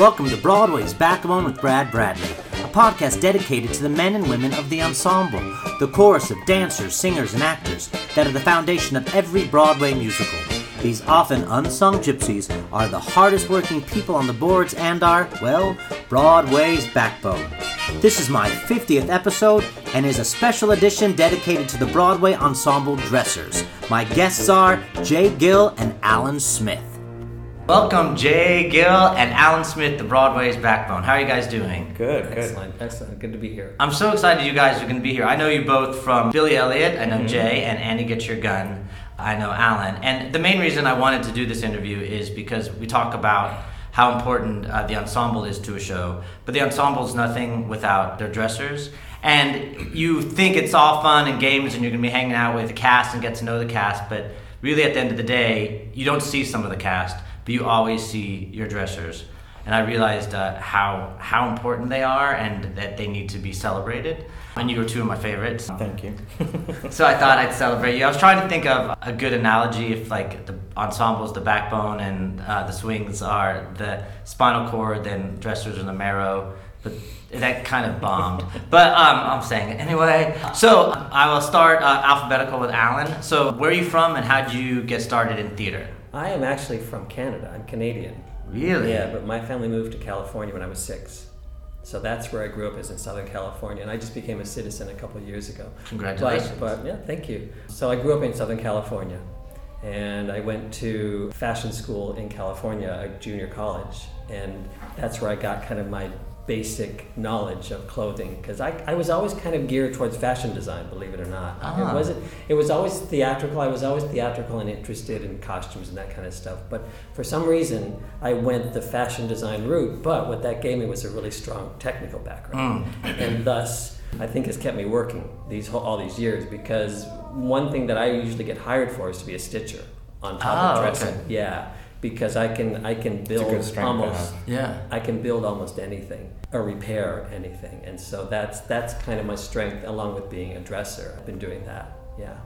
Welcome to Broadway's Backbone with Brad Bradley, a podcast dedicated to the men and women of the ensemble, the chorus of dancers, singers, and actors that are the foundation of every Broadway musical. These often unsung gypsies are the hardest working people on the boards and are, well, Broadway's backbone. This is my 50th episode and is a special edition dedicated to the Broadway ensemble dressers. My guests are Jay Gill and Alan Smith. Welcome, Jay Gill and Alan Smith, the Broadway's backbone. How are you guys doing? Good, good. Excellent, excellent. Good to be here. I'm so excited you guys are going to be here. I know you both from Billy Elliot. I know Mm-hmm. Jay and Annie Get Your Gun. I know Alan. And the main reason I wanted to do this interview is because we talk about how important uh, the ensemble is to a show. But the ensemble is nothing without their dressers. And you think it's all fun and games and you're going to be hanging out with the cast and get to know the cast. But really, at the end of the day, you don't see some of the cast, but you always see your dressers and I realized uh, how how important they are and that they need to be celebrated. And you were two of my favorites, Thank you. so I thought I'd celebrate you. I was trying to think of a good analogy if like the ensemble is the backbone and uh, the swings are the spinal cord, then dressers are the marrow. But that kind of bombed. but um, I'm saying it anyway. So I will start uh, alphabetical with Alan. So where are you from and how did you get started in theater? I am actually from Canada. I'm Canadian. Really? Yeah, but my family moved to California when I was six. So that's where I grew up, is in Southern California, and I just became a citizen a couple of years ago. Congratulations. But, but yeah, thank you. So I grew up in Southern California, and I went to fashion school in California, a junior college, and that's where I got kind of my basic knowledge of clothing because I, I was always kind of geared towards fashion design believe it or not. Ah. it wasn't it was always theatrical i was always theatrical and interested in costumes and that kind of stuff but for some reason i went the fashion design route but what that gave me was a really strong technical background. And thus i think has kept me working these whole, all these years because one thing that i usually get hired for is to be a stitcher on top Oh, of dressing. Okay. yeah because i can i can build good strength to almost. Yeah. I can build almost anything or repair anything, and so that's that's kind of my strength, along with being a dresser. I've been doing that. Yeah.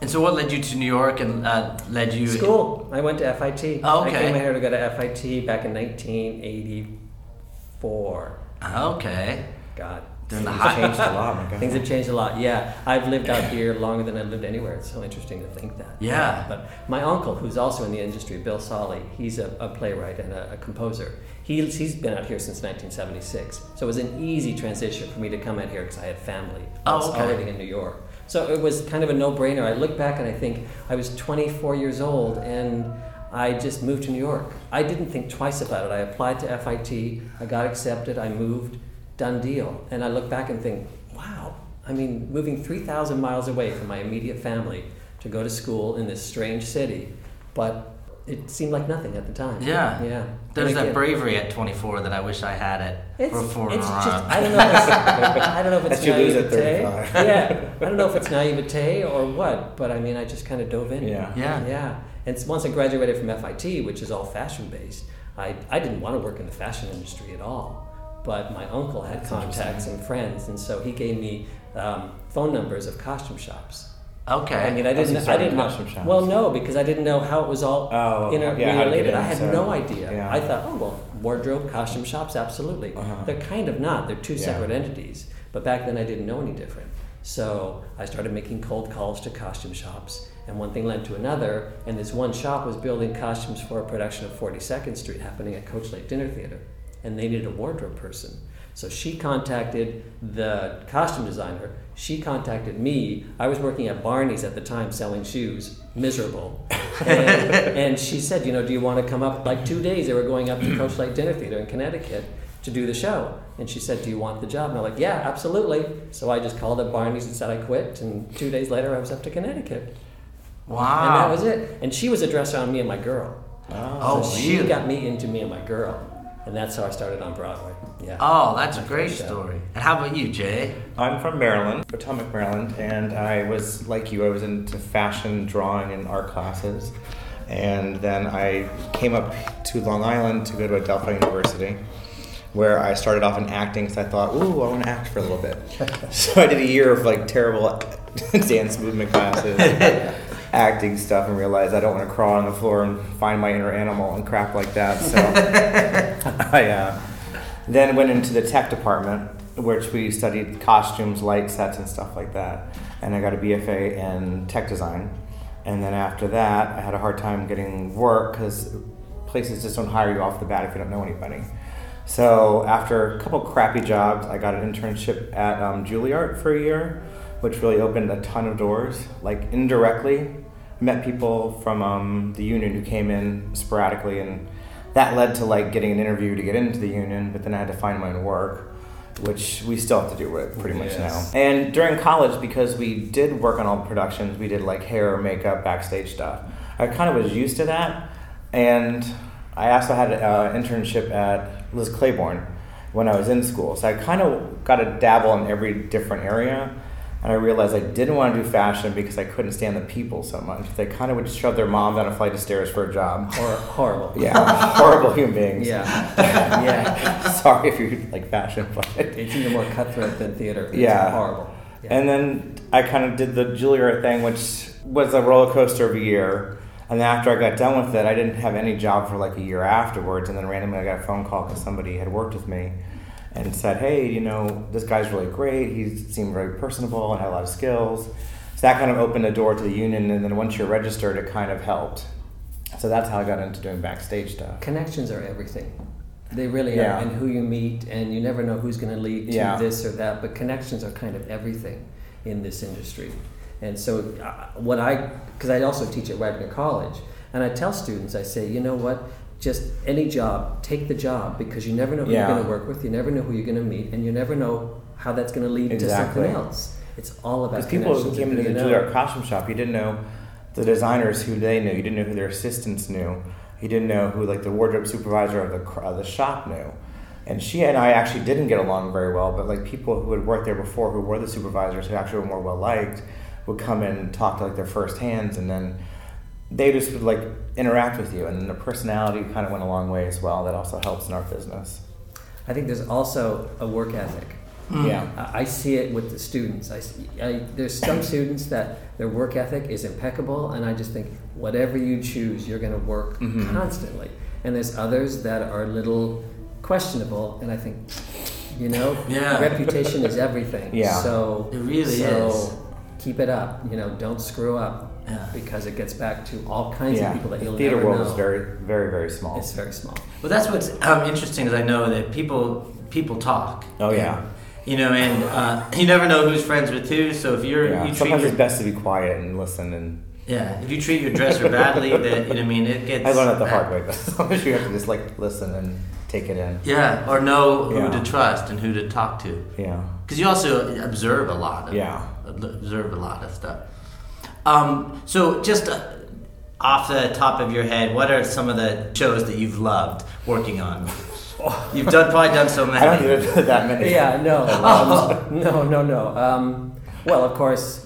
And so, what led you to New York and uh, led you? School. I went to FIT. Oh, I okay. came here to go to FIT back in 1984. Okay. God. Things have Changed a lot, my God. Things have changed a lot. Yeah, I've lived out here longer than I've lived anywhere. It's so interesting to think that. Yeah. But my uncle, who's also in the industry, Bill Solly, he's a, a playwright and a, a composer. He's, he's been out here since 1976. So it was an easy transition for me to come out here because I had family. I Oh, was okay. already in New York. So it was kind of a no-brainer. I look back and I think I was 24 years old and I just moved to New York. I didn't think twice about it. I applied to FIT, I got accepted, I moved, done deal. And I look back and think, wow, I mean, moving 3,000 miles away from my immediate family to go to school in this strange city, but it seemed like nothing at the time. Yeah. Yeah. There's And that bravery at 24 that I wish I had at it's, before. it's just, I don't know if it's, I don't know if it's That you lose at naivete. yeah, I don't know if it's naivete or what, but I mean, I just kind of dove in. Yeah. Yeah. Yeah. And once I graduated from FIT, which is all fashion based, I, I didn't want to work in the fashion industry at all. But my uncle had That's contacts and friends, and so he gave me um, phone numbers of costume shops. Okay. I mean, I didn't. I didn't know. costume shops. Well, no, because I didn't know how it was all Oh, inter- yeah, related. in, I had so- no idea. yeah. I thought, oh well, wardrobe, costume shops, absolutely. Uh-huh. They're kind of not. They're two Yeah. separate entities. But back then, I didn't know any different. So I started making cold calls to costume shops, and one thing led to another. And this one shop was building costumes for a production of 42nd Street happening at Coachlight Dinner Theater, and they needed a wardrobe person. So she contacted the costume designer. She contacted me. I was working at Barney's at the time selling shoes, miserable. And, and she said, you know, do you want to come up? Like two days, they were going up to Coachlight Dinner Theater in Connecticut to do the show. And she said, do you want the job? And I'm like, yeah, absolutely. So I just called up Barney's and said I quit. And two days later, I was up to Connecticut. wow. And that was it. And she was a dresser on me and my girl. Oh, so she really? got me into me and my girl. And that's how I started on Broadway. Yeah. Oh, that's a great show. story. And how about you, Jay? I'm from Maryland, Potomac, Maryland, and I was like you. I was into fashion, drawing, and art classes, and then I came up to Long Island to go to Adelphi University, where I started off in acting. because I thought, ooh, I want to act for a little bit. so I did a year of like terrible dance movement classes, acting stuff and realized I don't want to crawl on the floor and find my inner animal and crap like that. So I uh, then went into the tech department, which we studied costumes, light sets, and stuff like that. And I got a BFA in tech design. And then after that, I had a hard time getting work because places just don't hire you off the bat if you don't know anybody. So after a couple crappy jobs, I got an internship at um, Juilliard for a year, which really opened a ton of doors. Like indirectly, met people from um, the union who came in sporadically, and that led to like getting an interview to get into the union. But then I had to find my own work, which we still have to do with pretty much Yes. now. And during college, because we did work on all the productions, we did like hair, makeup, backstage stuff. I kind of was used to that, and I also had an internship at Liz Claiborne when I was in school. So I kind of got to dabble in every different area. And I realized I didn't want to do fashion because I couldn't stand the people so much. They kind of would shove their mom down a flight of stairs for a job. Hor- horrible. Yeah, horrible human beings. Yeah. yeah. Sorry if you like fashion, but It's even more cutthroat than theater. It's Yeah. horrible. Yeah. And then I kind of did the Juilliard thing, which was a roller coaster of a year. And then after I got done with it, I didn't have any job for like a year afterwards. And then randomly I got a phone call because somebody had worked with me and said, hey, you know, this guy's really great. He seemed very personable and had a lot of skills. So that kind of opened the door to the union. And then once you're registered, it kind of helped. So that's how I got into doing backstage stuff. Connections are everything. They really Yeah. are, and who you meet, and you never know who's going to lead to Yeah. this or that. But connections are kind of everything in this industry. And so, uh, what I, because I also teach at Wagner College, and I tell students, I say, you know what, just any job, take the job because you never know who Yeah. you're going to work with, you never know who you're going to meet, and you never know how that's going to lead Exactly. to something else. It's all about Because people who came into the. Juilliard costume shop, you didn't know the designers who they knew. You didn't know who their assistants knew. You didn't know who like the wardrobe supervisor of the the shop knew. And she and I actually didn't get along very well. But like people who had worked there before, who were the supervisors, who actually were more well liked, would come in and talk to like their first hands, and then they just would like interact with you, and then the personality kind of went a long way as well. That also helps in our business. I think there's also a work ethic. Yeah. I I see it with the students. I, see, I there's some students that their work ethic is impeccable, and I just think whatever you choose, you're going to work Mhm. constantly. And there's others that are a little questionable, and I think, you know, Yeah. reputation is everything. Yeah. So It really so is. Keep it up. You know, don't screw up. Yeah. Because it gets back to all kinds yeah. of people that you'll theater never world know. is very, very, very small. it's very small. Well, that's what's um, interesting is I know that people people talk. Oh, yeah. You know, and uh, you never know who's friends with who. So if you're yeah. you treat Sometimes your, it's best to be quiet and listen and yeah, if you treat your dresser badly, that you know, I mean, it gets. I learned that the hard way, but sometimes you have to just like listen and take it in. Yeah, or know who Yeah. to trust and who to talk to. Yeah. Because you also observe a lot. Of, Yeah. Observe a lot of stuff. Um, so just uh, off the top of your head, what are some of the shows that you've loved working on? You've done probably done so many. I don't think there's that many. Yeah, no, um, no, no, no. Um, well, of course,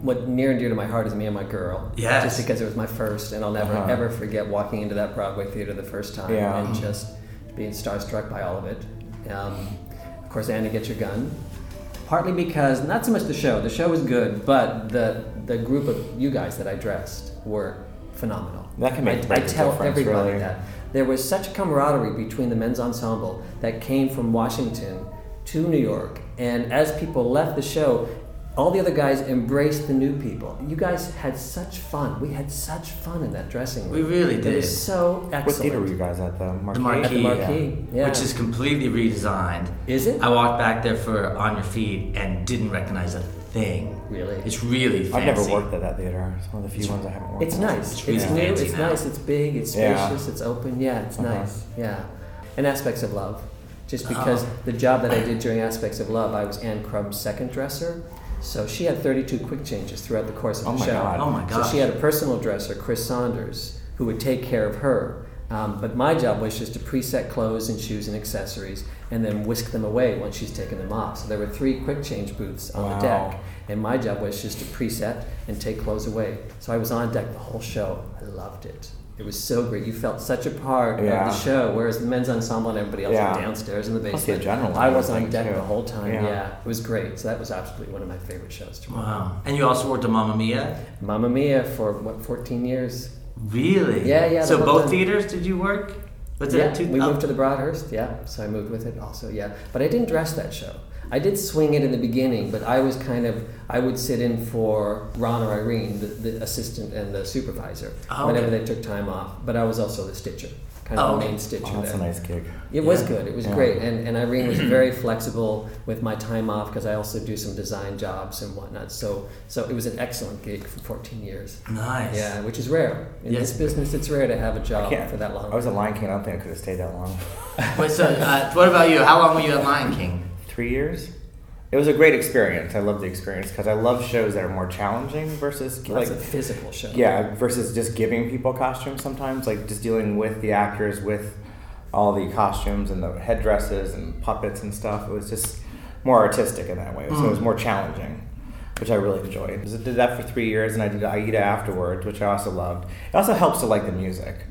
what near and dear to my heart is Me and My Girl. Yes. Just because it was my first, and I'll never Uh-huh. ever forget walking into that Broadway theater the first time Yeah. and just being starstruck by all of it. Um, of course, Annie Get Your Gun. Partly because not so much the show. The show was good, but the the group of you guys that I dressed were phenomenal. That can make I, a big I tell difference, everybody really. that there was such camaraderie between the men's ensemble that came from Washington to New York, and as people left the show, all the other guys embraced the new people. You guys had such fun. We had such fun in that dressing room. We really did. It was so excellent. What theater were you guys at? The Marquis. Marquis. At the Marquis, yeah. Which is completely redesigned. Is it? I walked back there for On Your Feet and didn't recognize a thing. Really? It's really fancy. I've never worked at that theater. It's one of the few ones I haven't worked It's at. nice. It's It's, really new. fancy It's now. nice. It's big. It's Yeah. spacious. It's open. Yeah, it's Uh-huh. nice. Yeah, and aspects of love. Just because Oh. the job that I did during aspects of love, I was Ann Crumb's second dresser, so she had 32 quick changes throughout the course of Oh the my show. God. Oh my God. So gosh. she had a personal dresser, Chris Saunders, who would take care of her. Um, but my job was just to preset clothes and shoes and accessories, and then whisk them away once she's taken them off. So there were three quick change booths on Wow. the deck, and my job was just to preset and take clothes away. So I was on deck the whole show. I loved it. It was so great. You felt such a part Yeah. of the show, whereas the men's ensemble and everybody else Yeah. were downstairs in the Plus the basement. adrenaline I was on deck too. the whole time. Yeah. Yeah. it was great. So that was absolutely one of my favorite shows. To. Wow. And you also worked on Mamma Mia? Mamma Mia for what 14 years. Really? Yeah, yeah, So both time. theaters did you work? Was yeah, two, we oh, moved to the Broadhurst. Yeah, so I moved with it also. Yeah, but I didn't dress that show. I did swing it in the beginning, but I was kind of I would sit in for Ron or Irene, the, the assistant and the supervisor, Oh, whenever okay. they took time off. But I was also the stitcher, kind of Oh, the main stitcher Oh, that's a nice gig. It was good. It was Yeah. great, and and Irene was very flexible with my time off because I also do some design jobs and whatnot. So so it was an excellent gig for 14 years. Nice. Yeah, which is rare in Yes. this business. It's rare to have a job for that long. I was a Lion King. I don't think I could have stayed that long. Wait, so uh, what about you? How long were you at Lion King? Three years. It was a great experience. I love the experience because I love shows that are more challenging versus Well, like a physical show. yeah versus just giving people costumes. Sometimes like just dealing with the actors with all the costumes and the headdresses and puppets and stuff. It was just more artistic in that way. So it was mm. more challenging. Which I really enjoyed. I did that for three years, and I did AIDA afterwards, which I also loved. It also helps to like the music.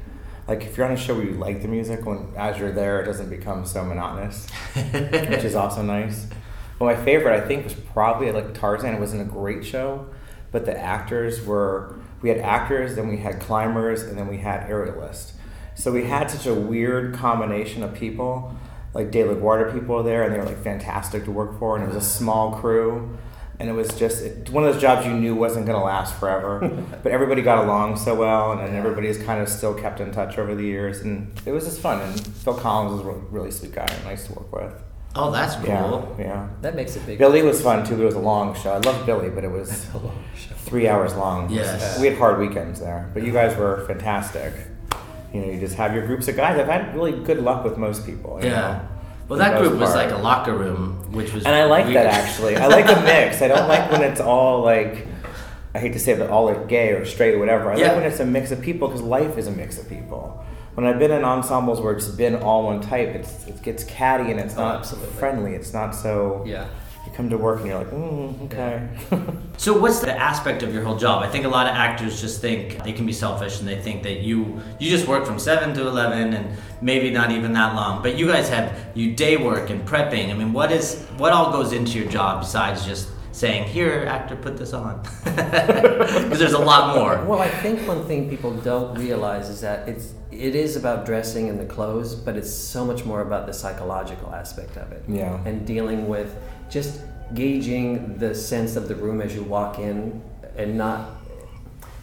Like if you're on a show where you like the music, when as you're there, it doesn't become so monotonous, which is also nice. But my favorite, I think, was probably like Tarzan. It wasn't a great show, but the actors were. We had actors, then we had climbers, and then we had aerialists. So we had such a weird combination of people. Like De La Guarda people were there, and they were like fantastic to work for, and it was a small crew. And it was just it, one of those jobs you knew wasn't going to last forever, but everybody got along so well, and then everybody's kind of still kept in touch over the years, and it was just fun. And Phil Collins was a really sweet guy, and nice to work with. Oh, that's cool. Yeah, yeah. That makes it big. Billy was fun too, but it was a long show. I loved Billy, but it was three hours long. Yes. We had hard weekends there, but you guys were fantastic. You know, you just have your groups of guys. I've had really good luck with most people. you Yeah. know, Well, that group was part. like a locker room, which was. And I like weird. that actually. I like a mix. I don't like when it's all like, I hate to say it, but all like gay or straight or whatever. I Yeah. like when it's a mix of people because life is a mix of people. When I've been in ensembles where it's been all one type, it's it gets catty and it's Oh, not absolutely. friendly. It's not so. Yeah. You come to work and you're like, mm, okay. So, what's the aspect of your whole job? I think a lot of actors just think they can be selfish and they think that you you just work from seven to eleven and maybe not even that long. But you guys have you day work and prepping. I mean, what is what all goes into your job besides just saying, "Here, actor, put this on"? Because there's a lot more. Well, I think one thing people don't realize is that it's it is about dressing and the clothes, but it's so much more about the psychological aspect of it. Yeah. And dealing with just gauging the sense of the room as you walk in, and not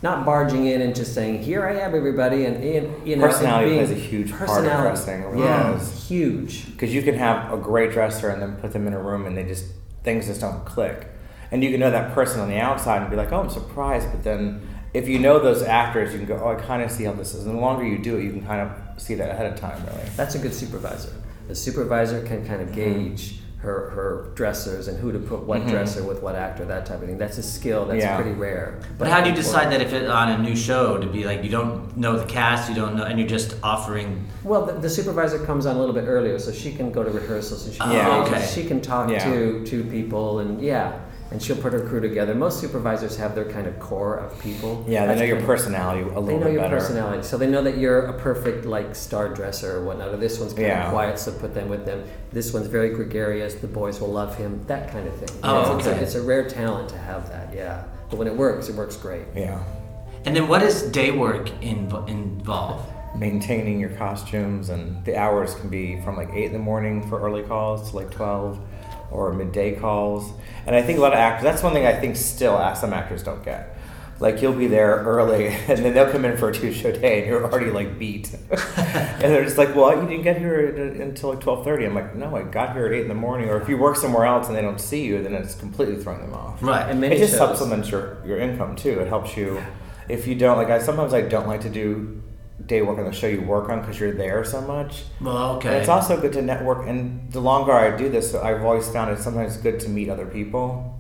not barging in and just saying, "Here I am, everybody," and, and you know, and Personality being- plays a huge part of personality- dressing, really yeah, does. huge. Because you can have a great dresser and then put them in a room and they just things just don't click. And you can know that person on the outside and be like, oh, I'm surprised. But then if you know those actors, you can go, oh, I kind of see how this is. And the longer you do it, you can kind of see that ahead of time, really. That's a good supervisor. The supervisor can kind of Mm-hmm. gauge her, her dressers and who to put what dresser with what actor, that type of thing. That's a skill that's Yeah. pretty rare. But how do you decide that if it's on a new show to be like you don't know the cast, you don't know, and you're just offering? Well, the, the supervisor comes on a little bit earlier, so she can go to rehearsals and she can, Yeah. okay. she can talk Yeah. to, to people and yeah, and she'll put her crew together. Most supervisors have their kind of core of people. Yeah, they know your kind of- personality a little They know bit your better. personality, so they know that you're a perfect like star dresser or whatnot. Or this one's kind Yeah. of quiet, so put them with them. This one's very gregarious. The boys will love him. That kind of thing. Oh, it's, it's, okay. a, it's a rare talent to have that. Yeah, but when it works, it works great. Yeah. And then what does day work inv- involve? Maintaining your costumes and the hours can be from like 8 in the morning for early calls to like 12 or midday calls. And I think a lot of actors, that's one thing I think still some actors don't get. Like you'll be there early and then they'll come in for a two show day and you're already like beat. and they're just like, well, you didn't get here until like 12.30. I'm like, no, I got here at 8 in the morning. Or if you work somewhere else and they don't see you, then it's completely throwing them off. Right. And many it just shows, supplements your, your income too. It helps you if you don't like. I sometimes I don't like to do day work on the show you work on because you're there so much. Well, okay. And it's also good to network. And the longer I do this, I've always found it sometimes good to meet other people.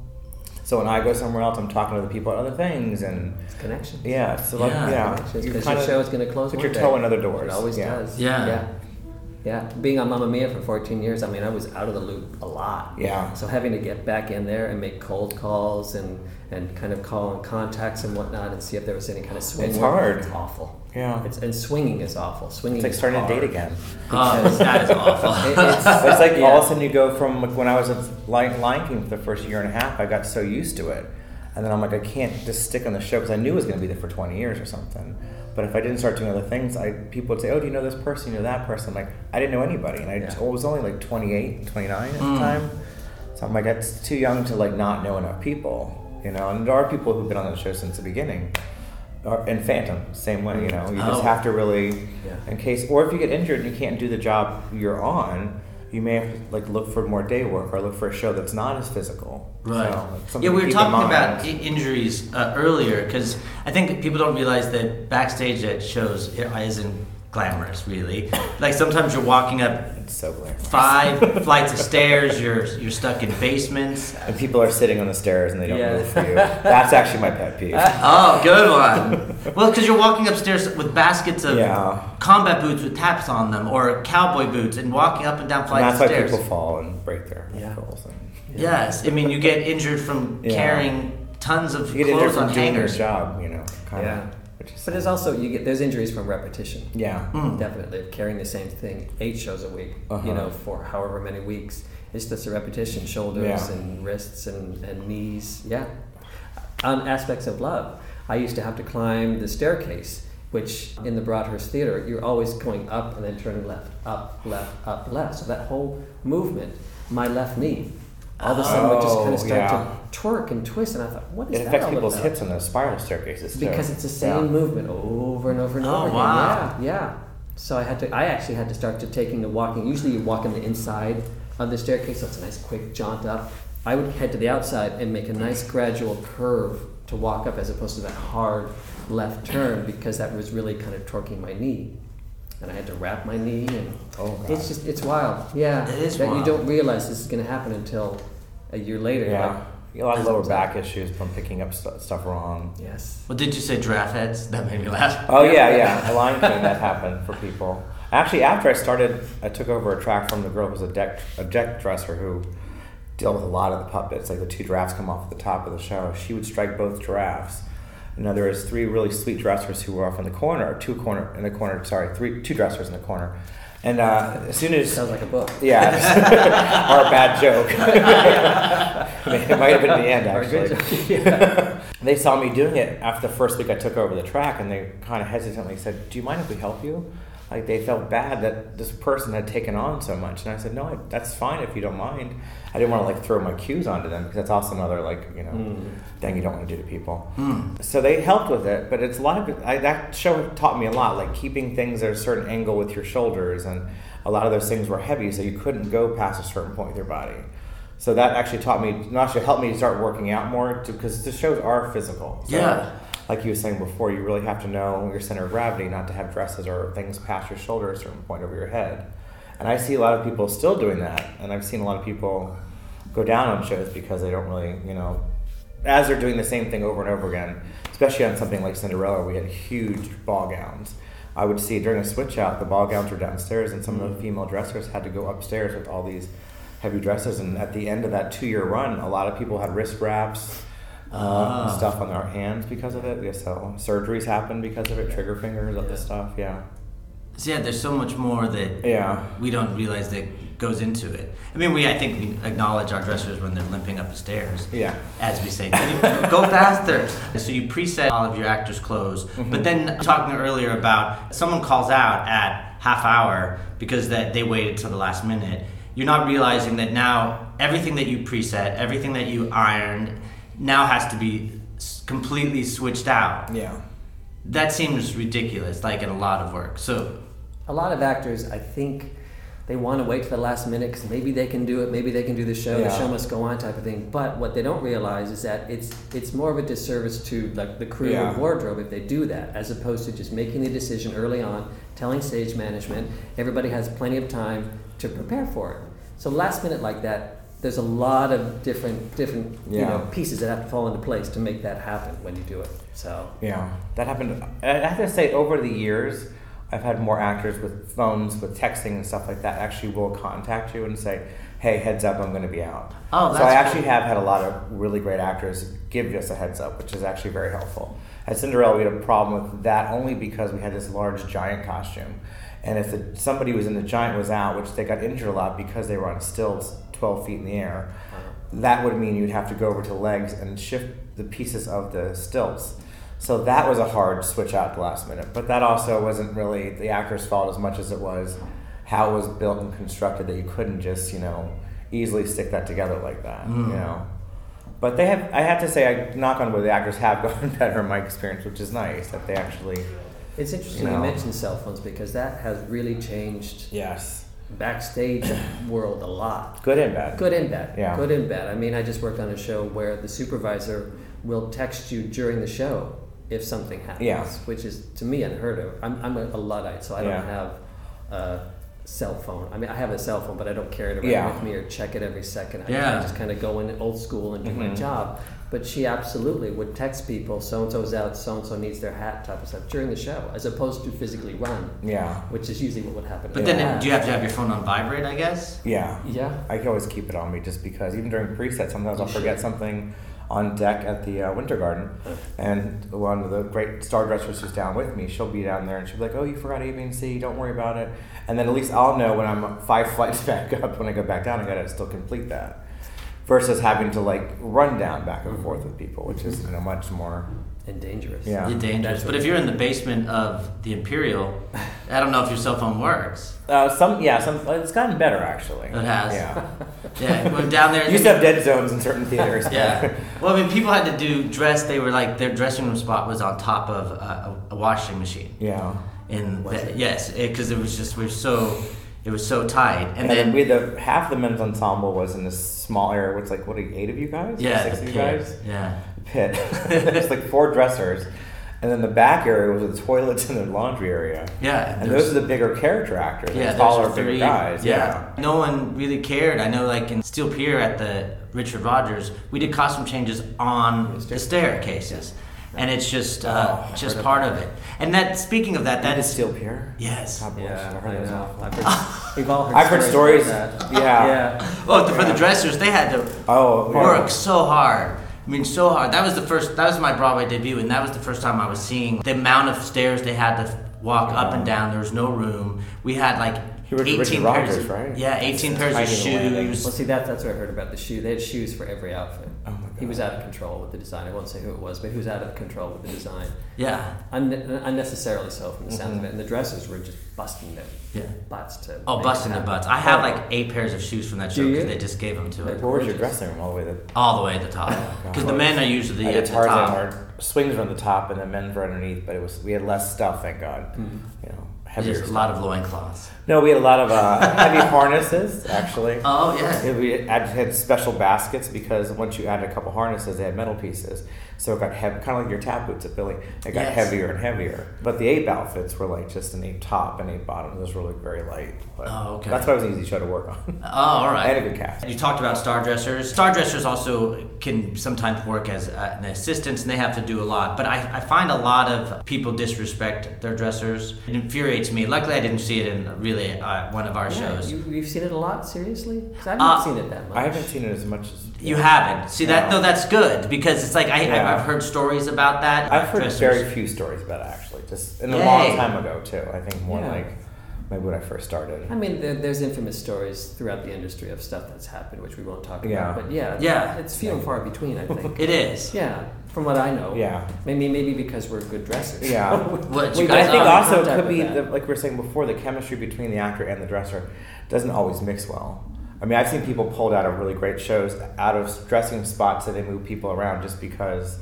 So when I go somewhere else, I'm talking to the people at other things, and It's connections. yeah, so like Yeah. yeah, Connections, you because kind your show is going to close. put one your day. toe in other doors. It always Yeah. does. Yeah. Yeah. Yeah, being on Mamma Mia for 14 years, I mean, I was out of the loop a lot. Yeah. So having to get back in there and make cold calls and, and kind of call on contacts and whatnot and see if there was any kind of swing. It's work, hard. It's awful. Yeah. It's, and swinging is awful. Swinging It's like starting to hard. date again. Oh, that is awful. It- it's, It's like yeah. all of a sudden you go from like when I was at Lion, Lion King for the first year and a half, I got so used to it, and then I'm like I can't just stick on the show because I knew it was going to be there for 20 years or something. But if I didn't start doing other things, I people would say, "Oh, do you know this person? You know that person?" I'm like I didn't know anybody, and I Yeah. Was only like 28, 29 at the Mm. time. So I'm like, it's too young to like not know enough people, you know. And there are people who've been on the show since the beginning. Or, and Phantom, same way, you know. You just Oh. have to really, Yeah. in case, or if you get injured and you can't do the job you're on, you may have to like look for more day work or look for a show that's not as physical. Right. So, something yeah, we were in talking about I- injuries uh, earlier because I think people don't realize that backstage at shows isn't glamorous, really. Like sometimes you're walking up so five flights of stairs, you're you're stuck in basements. And people are sitting on the stairs and they don't Yeah. move for you. That's actually my pet peeve. Oh, good one. Well, because you're walking upstairs with baskets of Yeah. combat boots with taps on them, or cowboy boots, and walking up and down flights And flights that's of why stairs. people fall and break their Yeah. ankles. And Yes, I mean you get injured from Yeah. carrying tons of you get injured clothes from on doing your hangers. job, you know. Kind Yeah. Of, which is, But there's also you get there's injuries from repetition. yeah. Mm. Definitely carrying the same thing eight shows a week. Uh-huh. You know for however many weeks. It's just a repetition, shoulders Yeah. and wrists and, and knees. Yeah. On aspects of love, I used to have to climb the staircase, which in the Broadhurst Theater you're always going up and then turning left, up, left, up, left. So that whole movement, my left knee, all of a sudden would just kind Oh, of start yeah. to twerk and twist, and I thought, what is It that affects all people's about? hips on those spiral staircases too. because it's the same Yeah. movement over and over and Oh, over again. wow. Yeah, yeah. So I had to. I actually had to start to taking the walking. Usually you walk on the inside of the staircase, so it's a nice quick jaunt up. I would head to the outside and make a nice gradual curve to walk up, as opposed to that hard left turn, because that was really kind of torquing my knee. And I had to wrap my knee, and Oh, God. it's just it's wild. Yeah, It is that you don't realize this is going to happen until a year later. Yeah. like, You get a lot of lower back issues from picking up stu- stuff wrong. yes. Well, did you say, draft heads? That made me laugh. Oh yeah, yeah. The Lion King that happened for people. Actually, after I started, I took over a track from the girl who was a deck a deck dresser who dealt with a lot of the puppets. Like the two giraffes come off at the top of the show. She would strike both giraffes. And now there was three really sweet dressers who were off in the corner, or two corner in the corner. Sorry, three two dressers in the corner. And uh, as soon as Sounds like a book. yeah, or a bad joke. it might have been the end Or a good actually. They saw me doing it after the first week I took over the track, and they kind of hesitantly said, "Do you mind if we help you?" Like they felt bad that this person had taken on so much, and I said, "No, I, that's fine if you don't mind." I didn't want to like throw my cues onto them because that's also another like you know Mm. thing you don't want to do to people. Mm. So they helped with it, but it's a lot of I, that show taught me a lot, like keeping things at a certain angle with your shoulders, and a lot of those things were heavy, so you couldn't go past a certain point with your body. So that actually taught me, not actually helped me start working out more, because the shows are physical. So, Yeah. Like you were saying before, you really have to know your center of gravity, not to have dresses or things past your shoulder at a certain point over your head. And I see a lot of people still doing that, and I've seen a lot of people go down on shows because they don't really, you know, as they're doing the same thing over and over again, especially on something like Cinderella, we had huge ball gowns. I would see during a switch out, the ball gowns were downstairs, and some of the mm-hmm. female dressers had to go upstairs with all these heavy dresses. And at the end of that two year run, a lot of people had wrist wraps. Uh, Ah. stuff on their hands because of it. Yeah, so surgeries happen because of it. Trigger fingers, all this stuff. Yeah, So yeah, there's so much more that yeah, we don't realize that goes into it. I mean, we I think we acknowledge our dressers when they're limping up the stairs. yeah. As we say, go faster. So you preset all of your actors' clothes, but then talking earlier about someone calls out at half hour because that they waited till the last minute. You're not realizing that now everything that you preset, everything that you ironed, now has to be completely switched out. Yeah. That seems ridiculous, like in a lot of work. So a lot of actors, I think, they want to wait to the last minute because maybe they can do it, maybe they can do the show, the show must go on type of thing. But what they don't realize is that it's it's more of a disservice to like the crew Yeah. of wardrobe if they do that, as opposed to just making the decision early on, telling stage management. Everybody has plenty of time to prepare for it. So last minute like that, there's a lot of different different you know pieces that have to fall into place to make that happen when you do it. So Yeah, that happened. I have to say, over the years, I've had more actors with phones, with texting and stuff like that, actually will contact you and say, "Hey, heads up, I'm going to be out." Oh, so I actually cool. have had a lot of really great actors give us a heads up, which is actually very helpful. At Cinderella, we had a problem with that only because we had this large giant costume, and if the, somebody was in the giant was out, which they got injured a lot because they were on stilts 12 feet in the air, uh-huh. that would mean you'd have to go over to legs and shift the pieces of the stilts. So that was a hard switch out at the last minute. But that also wasn't really the actor's fault as much as it was how it was built and constructed that you couldn't just, you know, easily stick that together like that. You mm. know. But they have I have to say I knock on wood the actors have gotten better in my experience, which is nice that they actually It's interesting You you, mentioned cell phones because that has really changed Yes. Backstage world a lot. Good and bad. Good and bad. Yeah. Good and bad. I mean, I just worked on a show where the supervisor will text you during the show if something happens, Yeah. which is to me unheard of. I'm, I'm a, a luddite, so I don't Yeah. have a cell phone. I mean, I have a cell phone, but I don't carry it around Yeah. with me or check it every second. I, Yeah. I just kind of go in old school and do my Mhm. job. But she absolutely would text people, so and so's out, so and so needs their hat, type of stuff during the show, as opposed to physically run, Yeah. which is usually what would happen. But in then the it- do you have to have your phone on vibrate? I guess. Yeah. Yeah. I can always keep it on me just because even during preset, sometimes I'll forget should. something on deck at the uh, Winter Garden, and one of the great star dressers who's down with me, she'll be down there and she'll be like, "Oh, you forgot A, B, and C. Don't worry about it." And then at least I'll know when I'm five flights back up when I go back down, I gotta still complete that. Versus having to like run down back and forth with people, which is you know much more. and dangerous. Yeah. You're dangerous. But if you're in the basement of the Imperial, I don't know if your cell phone works. Uh, some yeah, some it's gotten better actually. It has. Yeah. Yeah, we're down there. You used to have dead zones in certain theaters. Yeah. Well, I mean, people had to do dress. They were like their dressing room spot was on top of a, a washing machine. Yeah. In Was the, yes, because it, was just we are so it was so tight, and, And, then we the half the men's ensemble was in this small area. Where it's like what are eight of you guys? yeah, six of you guys. yeah. Pit. It's like four dressers, and then the back area was the toilets and the laundry area. Yeah, And there's- those are the bigger character actors. Yeah, the taller, bigger guys. Yeah. no one really cared. I know, like in Steel Pier at the Richard Rodgers, we did costume changes on the staircases, and it's just uh, Oh, just heard part of it. And that, speaking of that, That is that's Steel Pier. yes. God bless. Yeah, I I heard that was know. awful. I've heard, we've all heard I've heard stories. about that. Yeah. Yeah. Well, for the dressers, they had to Oh. yeah. work so hard. I mean, so hard. That was the first. That was my Broadway debut, and that was the first time I was seeing the amount of stairs they had to walk up and down. There was no room. We had like You were Richard eighteen pairs. Rogers, right? Yeah, eighteen pairs of shoes. Well, see, that, that's what I heard about the shoe. They had shoes for every outfit. Oh my He was out of control with the design. I won't say who it was, but he was out of control with the design. Yeah. Un- unnecessarily so from the sound Mhm. of it. And the dresses were just busting their Yeah. butts to. Oh, busting it their butts. I have like eight pairs of shoes from that show because they just gave them to it. Where was your dressing room all the way to All the way at the top. God. Because the men are usually at the top. where swings were on the top and the men's were underneath, but it was we had less stuff, thank God. Mhm. You know, Just a lot of loincloths. No, we had a lot of uh, heavy harnesses actually. Oh, yeah. Yeah, we had, had special baskets because once you added a couple harnesses, they had metal pieces. So it got heavy, kind of like your tap boots at Billy. It got Yes. heavier and heavier. But the ape outfits were like just an ape top and ape bottom. Those were like very light. But Oh, okay. That's why it was an easy show to work on. Oh, all right. I had a good cast. You talked about star dressers. Star dressers also can sometimes work as uh, an assistant, and they have to do a lot. But I, I find a lot of people disrespect their dressers. It infuriates me. Luckily, I didn't see it in really uh, one of our Yeah, shows. you, You, you've seen it a lot, seriously? 'Cause I've Uh, not seen it that much. I haven't seen it as much as haven't. See that? No. No, that's good because it's like I, Yeah. I've, I've heard stories about that. I've heard Dressers. very few stories about it actually. Just in a Yay. long time ago too. I think more Yeah. like maybe when I first started. I mean, there, there's infamous stories throughout the industry of stuff that's happened, which we won't talk Yeah. about. But yeah, Yeah. it's few and far between, I think. It is. yeah, from what I know. Yeah. Maybe maybe because we're good dressers. Yeah. What, We you But I think also it could be, the, like we were saying before, the chemistry between the actor and the dresser doesn't always mix well. I mean, I've seen people pulled out of really great shows out of dressing spots that they move people around just because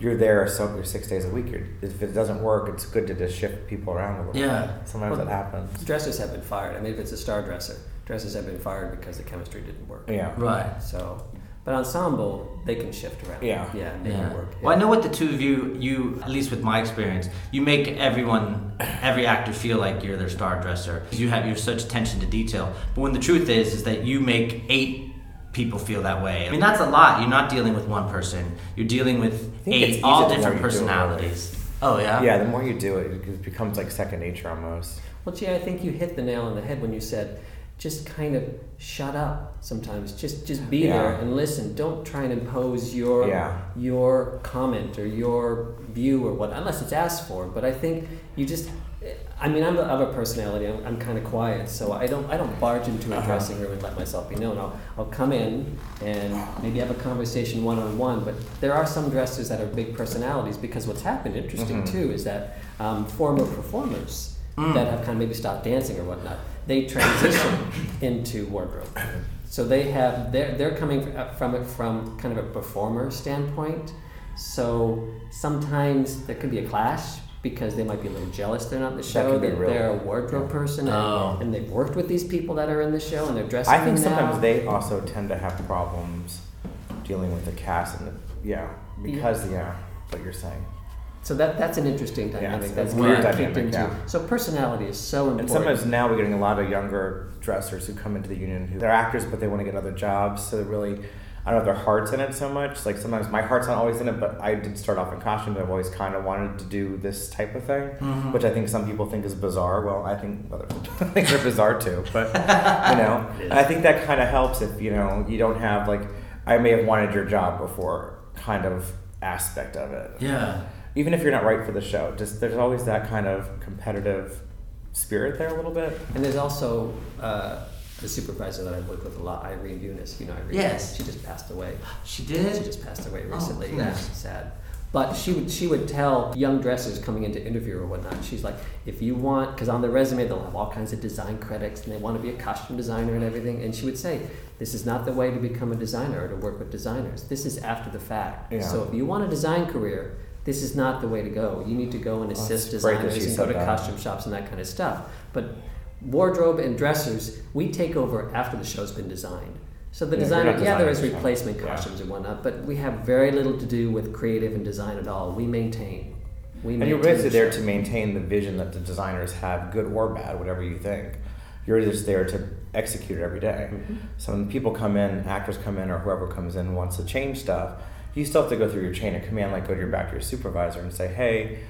you're there so you're six days a week. You're, if it doesn't work, it's good to just shift people around a little. Yeah. bit. Sometimes Well, that happens. Dressers have been fired. I mean, if it's a star dresser, dressers have been fired because the chemistry didn't work. Yeah. Right. So, but ensemble, they can shift around. Yeah. Yeah, make Yeah. it work. Well, I know what the two of you, you at least with my experience, you make everyone, every actor feel like you're their star dresser. You have you're such attention to detail. But when the truth is, is that you make eight people feel that way. I mean, that's a lot. You're not dealing with one person. You're dealing with eight, all easier the more different you do it, really. personalities. Oh yeah. Yeah, the more you do it, it becomes like second nature almost. Well, gee, I think you hit the nail on the head when you said, just kind of shut up sometimes. Just just be Yeah. there and listen. Don't try and impose your Yeah. your comment or your view or what, unless it's asked for. But I think you just. I mean, I'm have a personality. I'm, I'm kind of quiet, so I don't I don't barge into a Uh-huh. dressing room and let myself be known. I'll I'll come in and maybe have a conversation one on one. But there are some dressers that are big personalities because what's happened, interesting Mhm. too, is that um, former performers Mm. that have kind of maybe stopped dancing or whatnot, they transition into wardrobe. So they have they're they're coming uh, from it from kind of a performer standpoint. So sometimes there could be a clash because they might be a little jealous they're not in the That show could be that, real. they're a wardrobe person and, Oh. and they've worked with these people that are in the show and they're dressing I think them sometimes now. they also tend to have problems dealing with the cast and the, yeah, because yeah, what you're saying. So that that's an interesting dynamic it's- that's weird dynamic, into. yeah. So personality is so important. And sometimes now we're getting a lot of younger dressers who come into the union who they're actors, but they want to get other jobs. So they're really, I don't know if their heart's in it so much. Like sometimes my heart's not always in it, but I did start off in costume. But I've always kind of wanted to do this type of thing, Mhm. which I think some people think is bizarre. Well, I think other people think they're bizarre too. But you know, I think that kind of helps if you know you don't have like I may have wanted your job before kind of aspect of it Yeah. Even if you're not right for the show, just there's always that kind of competitive spirit there a little bit. And there's also uh, the supervisor that I work with a lot, Irene Bunis. You know Irene? Yes. She just passed away. She did. She just passed away Oh, recently. yeah. That's sad. But she would she would tell young dressers coming into interview or whatnot. She's like, if you want, because on their resume they'll have all kinds of design credits and they want to be a costume designer and everything. And she would say, this is not the way to become a designer or to work with designers. This is after the fact. Yeah. So if you want a design career, this is not the way to go. You need to go and assist designers and go to that. costume shops and that kind of stuff. But wardrobe and dressers, we take over after the show's been designed. So the Yeah, designer, yeah, there is replacement Yeah. costumes and whatnot, but we have very little to do with creative and design at all. We maintain. We And you're basically there to maintain the vision that the designers have, good or bad, whatever you think. You're just there to execute it every day. Mhm. So when people come in, actors come in, or whoever comes in wants to change stuff, you still have to go through your chain of command, like go to your back to your supervisor and say, hey,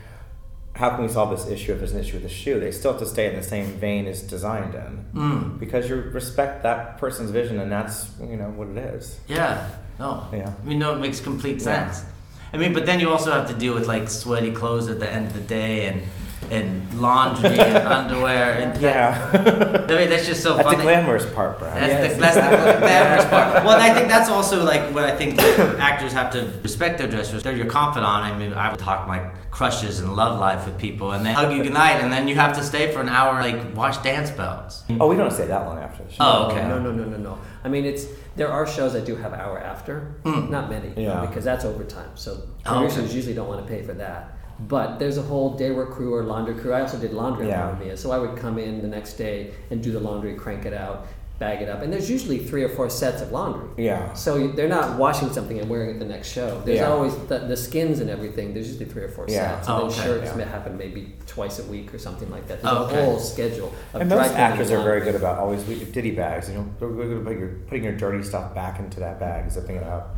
how can we solve this issue if there's an issue with the shoe? They still have to stay in the same vein as designed in. Mm. Because you respect that person's vision and that's, you know, what it is. Yeah. No. Yeah. I mean, no, it makes complete Yeah. sense. I mean, but then you also have to deal with like sweaty clothes at the end of the day and and laundry and underwear and that- Yeah. I mean, that's just so That's the funny. glamorous part, Brad. That's Yes. the, that's the glamorous part. Well, I think that's also like what I think actors have to respect their dressers. They're your confidant. I mean, I would talk my crushes and love life with people, and they hug you goodnight, and then you have to stay for an hour, like watch dance belts. Oh, we don't stay that long after the show. Oh, okay. No, no, no, no, no. I mean, it's there are shows that do have hour after, Mm. not many, Yeah. because that's overtime. So Oh, okay. producers usually don't want to pay for that. But there's a whole day work crew or laundry crew. I also did laundry Yeah. on Mamma Mia, so I would come in the next day and do the laundry, crank it out, bag it up, and there's usually three or four sets of laundry. Yeah. So they're not washing something and wearing it the next show. There's Yeah. always the, the skins and everything. There's usually three or four Yeah. sets, and Oh, then okay, shirts yeah. may happen maybe twice a week or something like that. There's Oh, a okay. whole schedule. Of And dry most cleaning actors and are very good about always ditty bags. You know, they're good about your putting your dirty stuff back into that bag, zipping it up,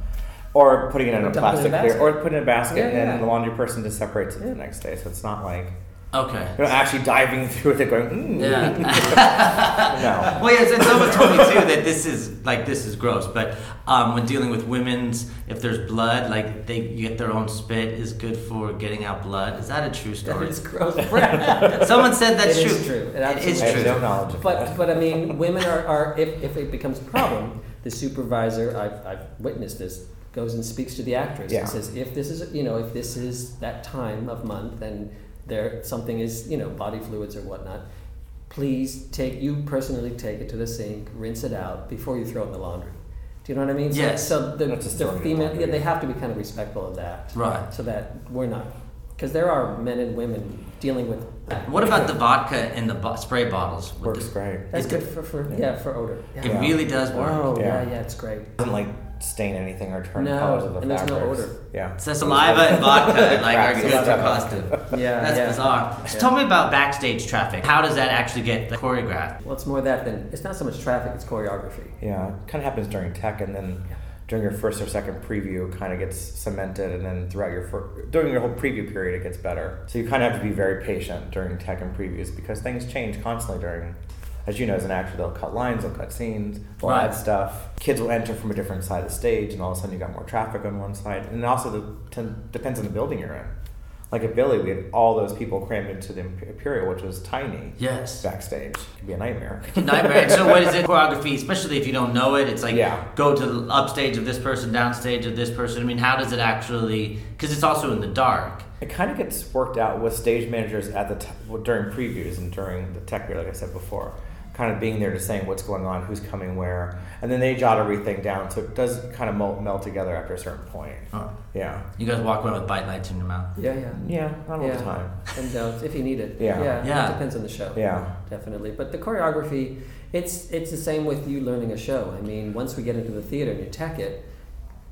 or putting it in a Or it in a plastic clear, basket. or putting it in a basket, Yeah, and then yeah. the laundry person just separates it Yeah. the next day. So it's not like Okay. you're not actually diving through it, going, mm. Yeah. no. Well, yes, and someone told me too that this is like this is gross, but um, when dealing with women's, if there's blood, like they get their own spit is good for getting out blood. Is that a true That story? is gross. Someone said that's It true. is true. It It is I have true. no knowledge of But that. but I mean, women are, are if, if it becomes a problem, the supervisor I've, I've witnessed this goes and speaks to the actress Yeah. and says if this is you know if this is that time of month and there something is you know body fluids or whatnot, please take you personally take it to the sink, rinse it out before you throw it in the laundry. Do you know what I mean? So- Yes. So, the, Not the throwing the female laundry. yeah, they have to be kind of respectful of that, Right. so that we're not because there are men and women dealing with. that. What about the vodka in the bo- spray bottles? Works the- great. That's It- good for, for yeah for odor. Yeah. It Yeah. really does work. Oh yeah. Yeah. yeah, it's great. It doesn't like stain anything or turn No, colors of the and there's no fabrics. odor. Yeah. So saliva and vodka like are Cracks. good for costume. Yeah, That's yeah. bizarre. So Yeah. tell me about backstage traffic. How does that actually get choreographed? Well, it's more that than it's not so much traffic; it's choreography. Yeah. It kind of happens during tech, and then during your first or second preview, it kind of gets cemented, and then throughout your fir- during your whole preview period, it gets better. So you kind of have to be very patient during tech and previews because things change constantly during. As you know, as an actor, they'll cut lines, they'll cut scenes, they'll Right. add stuff. Kids will enter from a different side of the stage, and all of a sudden you got more traffic on one side. And also, the, ten, depends on the building you're in. Like at Billy, we had all those people crammed into the Imperial, which was tiny Yes. backstage. It could be a nightmare. Nightmare. And so what is it? Choreography, especially if you don't know it, it's like Yeah. go to the upstage of this person, downstage of this person. I mean, how does it actually? Because it's also in the dark. It kind of gets worked out with stage managers at the t- during previews and during the tech period, like I said before. Kind of being there to saying what's going on, who's coming where, and then they jot everything down, so it does kind of melt, melt together after a certain point. Oh. Yeah, You guys walk around with bite lights in your mouth. Yeah, yeah. yeah, not all Yeah. the time. And uh, if you need it. Yeah. yeah. Yeah. It depends on the show. Yeah, Definitely. But the choreography, it's it's the same with you learning a show. I mean, once we get into the theater and you tech it,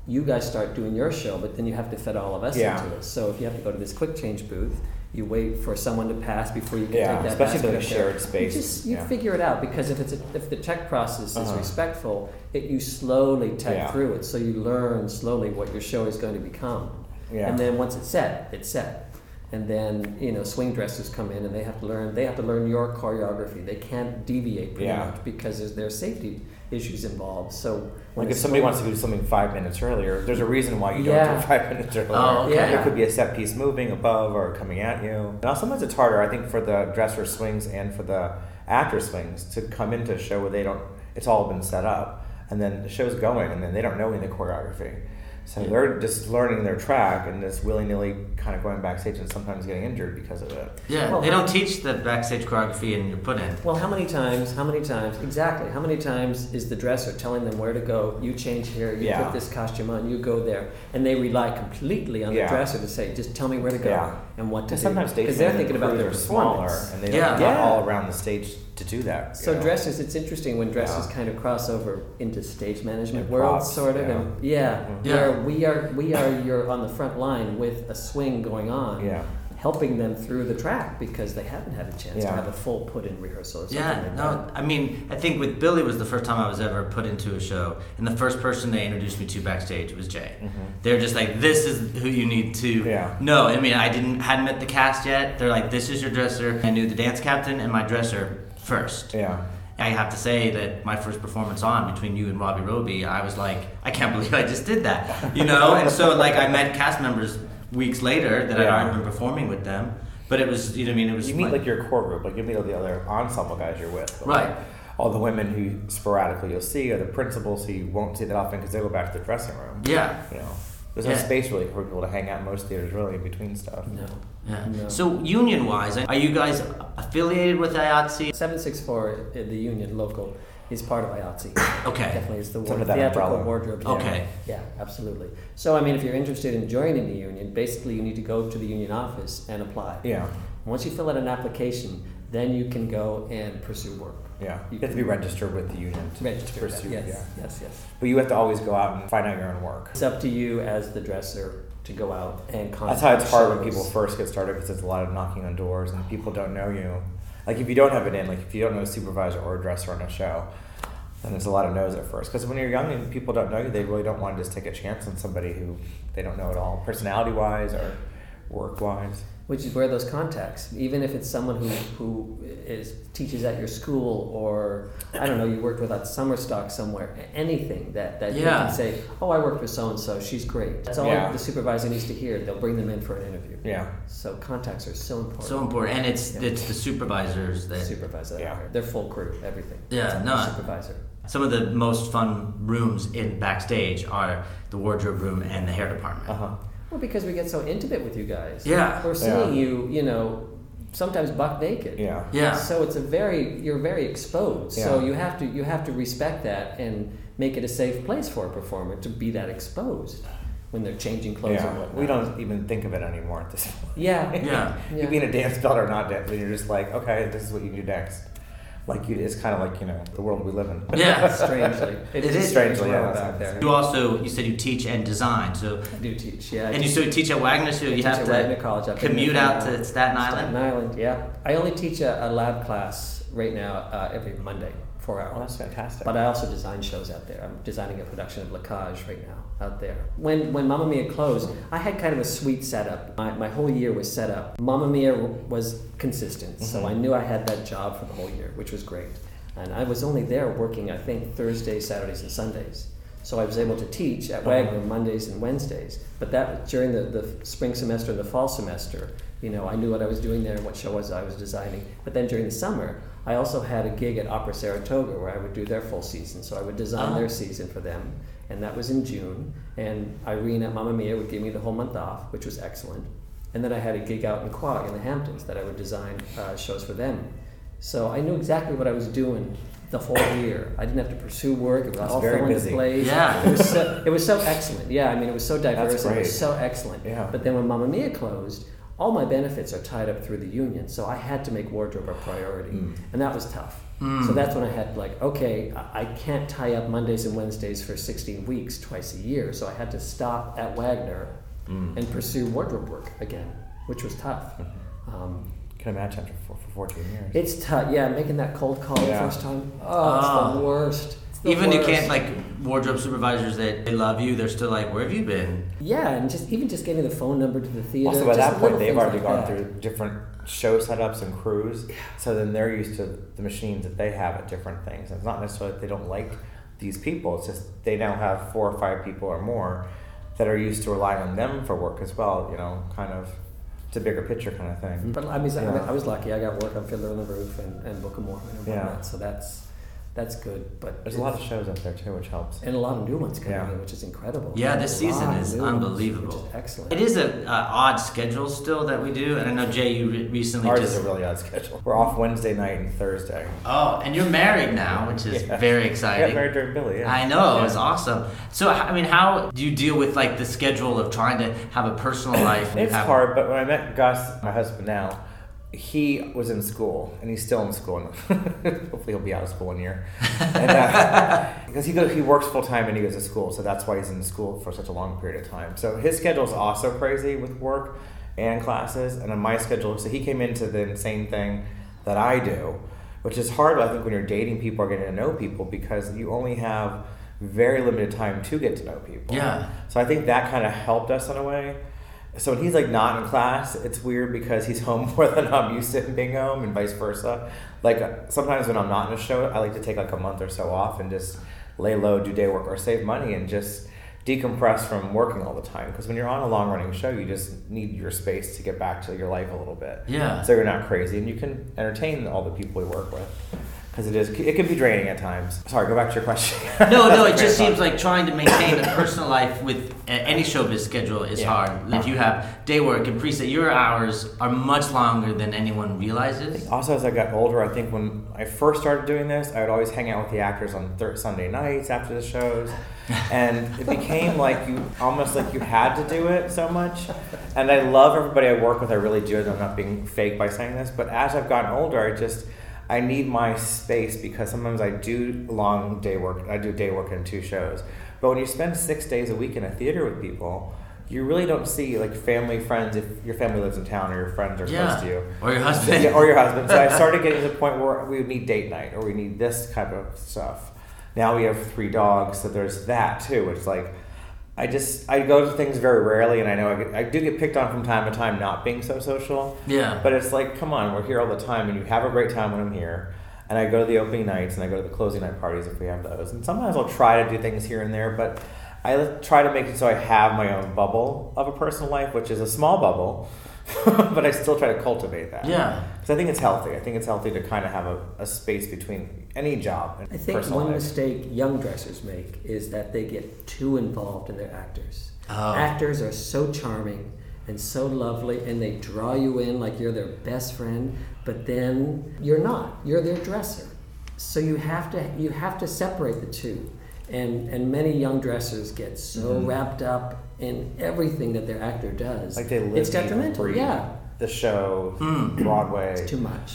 you guys start doing your show, but then you have to fit all of us Yeah. into it. So if you have to go to this quick change booth, you wait for someone to pass before you can Yeah, take that especially in a shared space, You just you yeah. figure it out because if it's a, if the check process is Uh-huh. respectful, it you slowly tech Yeah. through it. So you learn slowly what your show is going to become. Yeah. And then once it's set, it's set. And then you know swing dressers come in and they have to learn. They have to learn your choreography. They can't deviate pretty much because there's, their safety issues involved. So when like if somebody wants to do something five minutes earlier, there's a reason why you don't Yeah. do five minutes earlier. Oh, okay. Yeah. There could be a set piece moving above or coming at you. Now sometimes it's harder, I think, for the dresser swings and for the actor swings to come into a show where they don't. It's all been set up, and then the show's going, and then they don't know any of the choreography. So Yeah. they're just learning their track and just willy nilly kind of going backstage and sometimes getting injured because of it. Yeah, Well, they don't teach the backstage choreography in your put in. Well, how many times? How many times? Exactly. How many times is the dresser telling them where to go? You change here. You Yeah. put this costume on. You go there, and they rely completely on Yeah. the dresser to say, "Just tell me where to go Yeah. And what to And do." sometimes stage because they're thinking about their crews are smaller performance. and they Yeah. don't not Yeah. all around the stage to do that. So you know? dressers, it's interesting when dressers Yeah. kind of cross over into stage management And world, props, sort of, yeah. and yeah, mm-hmm. Yeah. where we are, we are, you're on the front line with a swing going on, Yeah. Helping them through the track because they haven't had a chance to have a full put-in rehearsal or something Yeah, like no, I mean, I think with Billy was the first time I was ever put into a show, and the first person they introduced me to backstage was Jay. They're just like, "This is who you need to Mm-hmm. Yeah. know." I mean, I didn't hadn't met the cast yet. They're like, "This is your dresser." I knew the dance captain and my dresser first. Yeah. I have to say that my first performance on between you and Robbie Roby, I was like, I can't believe I just did that, you know. and so like I met cast members weeks later that I'd Yeah. already been performing with them, but it was, you know, I mean, it was You meet like your core group, like you meet all the other ensemble guys you're with. Right. like, all the women who sporadically you'll see, or the principals who you won't see that often because they go back to the dressing room. yeah. You know, there's no space really for people to hang out in most theaters, really, in between stuff. No. Yeah. No. So union wise, are you guys affiliated with IATSE? 764, uh, the union local, is part of IATSE. Okay. Definitely is the It's ward, under that theatrical umbrella. wardrobe. Okay. Yeah, absolutely. So, I mean, if you're interested in joining the union, basically you need to go to the union office and apply. Yeah. Once you fill out an application, then you can go and pursue work. Yeah. You You have to be registered with the union to, Register. to pursue. yes, Yeah. yes, yes. But you have to always go out and find out your own work. It's up to you as the dresser to go out and contact That's how it's hard when shows. people first get started because there's a lot of knocking on doors and people don't know you. Like if you don't have it in, like if you don't know a supervisor or a dresser on a show, then there's a lot of no's at first. Because when you're young and people don't know you, they really don't want to just take a chance on somebody who they don't know at all, personality wise or work wise. Which is where those contacts even if it's someone who, who is teaches at your school or i don't know you worked with at summer stock somewhere anything that, that you can say oh i worked with so and so she's great that's all Yeah. the supervisor needs to hear they'll bring them in for an interview Yeah. so contacts are so important So important, and it's Yeah. it's the supervisors that supervisor Yeah. their full crew everything Yeah, It's up to no. supervisor some of the most fun rooms in backstage are the wardrobe room and the hair department. Uh huh. Well because we get so intimate with you guys Yeah. we're seeing Yeah. you you know sometimes buck naked Yeah. Yeah. So it's a very you're very exposed. Yeah. So you have to you have to respect that and make it a safe place for a performer to be that exposed when they're changing clothes and Yeah. whatnot. We don't even think of it anymore at this point. Yeah. Yeah. Yeah. You being a dance belt or not dance, you're just like, okay, this is what you do next. Like you, it's kind of like you know the world we live in. Yeah. Strangely, It is is strangely, world yeah, out there. You also you said you teach and design, so I do teach, yeah. I and you so you teach at Wagner, so you have to Wagner College. Commute there out for, to Staten Staten Island. Island, yeah. I only teach a, a lab class right now uh, every Monday, four hours. Oh, that's fantastic. But I also design shows out there. I'm designing a production of La Cage right now out there. When when Mamma Mia closed, I had kind of a sweet setup. My, my whole year was set up. Mamma Mia was consistent, so mm-hmm. I knew I had that job for the whole year, which was great. And I was only there working, I think, Thursdays, Saturdays, and Sundays. So I was able to teach at uh-huh. Wagner Mondays and Wednesdays. But that during the, the spring semester and the fall semester, you know, I knew what I was doing there and what show was I was designing. But then during the summer, I also had a gig at Opera Saratoga where I would do their full season. So I would design Oh. their season for them, and that was in June. And Irene at Mamma Mia would give me the whole month off, which was excellent. And then I had a gig out in Quogue in the Hamptons that I would design uh, shows for them. So I knew exactly what I was doing the whole year. I didn't have to pursue work. It was all very fell into busy. place. Yeah. It was so, it was so excellent. Yeah, I mean, it was so diverse. and It was so excellent. Yeah. But then when Mamma Mia closed, all my benefits are tied up through the union, so I had to make wardrobe a priority, Mm. and that was tough. So that's when I had like, okay, I can't tie up Mondays and Wednesdays for 16 weeks twice a year, so I had to stop at Wagner Mm. and pursue wardrobe work again, which was tough. Mm-hmm. Um, Can imagine for, for 14 years. it's tough, yeah. Making that cold call the first time, oh, it's the worst. It's the Even you can't like wardrobe supervisors that they love you. They're still like, where have you been? Yeah, and just even just getting the phone number to the theater. Also, by that point, they've already like gone that. through different show setups and crews, so then they're used to the machines that they have at different things. And it's not necessarily that they don't like these people; it's just they now have four or five people or more that are used to relying on them for work as well. You know, kind of it's a bigger picture kind of thing. But I mean, I, Yeah. I was lucky. I got work on Fiddler on the Roof and, and Book of Mormon and Yeah. whatnot, so that's that's good. But There's a lot of shows out there too, which helps. and a lot of new ones coming Yeah. in, which is incredible. Yeah, this season is new ones, unbelievable. is excellent. It is a uh, odd schedule still that we do, and I know Jay, you re- recently Ours just. is a really odd schedule. We're off Wednesday night and Thursday. oh, and you're married now, which is Yeah. very I got exciting. married during Billy. Yeah. I know, Yeah. it's awesome. So, I mean, how do you deal with like the schedule of trying to have a personal life? It's have- hard, but when I met Gus, my husband now, he was in school, and he's still in school. Hopefully, he'll be out of school one year. And, uh, because he goes, he works full time and he goes to school, so that's why he's in school for such a long period of time. So his schedule is also crazy with work and classes, and on my schedule, so he came into the same thing that I do, which is hard. I think when you're dating people or getting to know people because you only have very limited time to get to know people. Yeah. So I think that kind of helped us in a way. So when he's like not in class, it's weird because he's home more than I'm used to him being home, and vice versa. Like sometimes when I'm not in a show, I like to take like a month or so off and just lay low, do day work, or save money and just decompress from working all the time. Because when you're on a long running show, you just need your space to get back to your life a little bit. Yeah. So you're not crazy, and you can entertain all the people you work with. Because it is, it can be draining at times. Sorry, go back to your question. No, no, it just seems like trying to maintain a personal life with any showbiz schedule is Yeah. hard. If you have day work and preset, your hours are much longer than anyone realizes. Also, as I got older, I think when I first started doing this, I would always hang out with the actors on thir- Sunday nights after the shows, and it became like you almost like you had to do it so much. And I love everybody I work with. I really do. I'm not being fake by saying this, but as I've gotten older, I just I need my space because sometimes I do long day work. I do day work in two shows, but when you spend six days a week in a theater with people. You really don't see like family, friends if your family lives in town or your friends are close to you. Or your husband. Yeah, or your husband. So I started getting to the point where we would need date night or we need this type of stuff. Now we have three dogs, so there's that too. It's like I just I go to things very rarely, and I know I, get, I do get picked on from time to time not being so social. Yeah. But it's like, come on, we're here all the time, and you have a great time when I'm here. And I go to the opening nights, and I go to the closing night parties if we have those. And sometimes I'll try to do things here and there, but I try to make it so I have my own bubble of a personal life, which is a small bubble, but I still try to cultivate that. Yeah. Because I think it's healthy. I think it's healthy to kind of have a, a space between any job and I think one life. mistake young dressers make is that they get too involved in their actors. Oh. Actors are so charming and so lovely, and they draw you in like you're their best friend, but then you're not. You're their dresser. So you have to you have to separate the two. And and many young dressers get so wrapped up in everything that their actor does. Mm-hmm. Like they live it's detrimental. Yeah, the show, Hmm. Broadway. it's too much.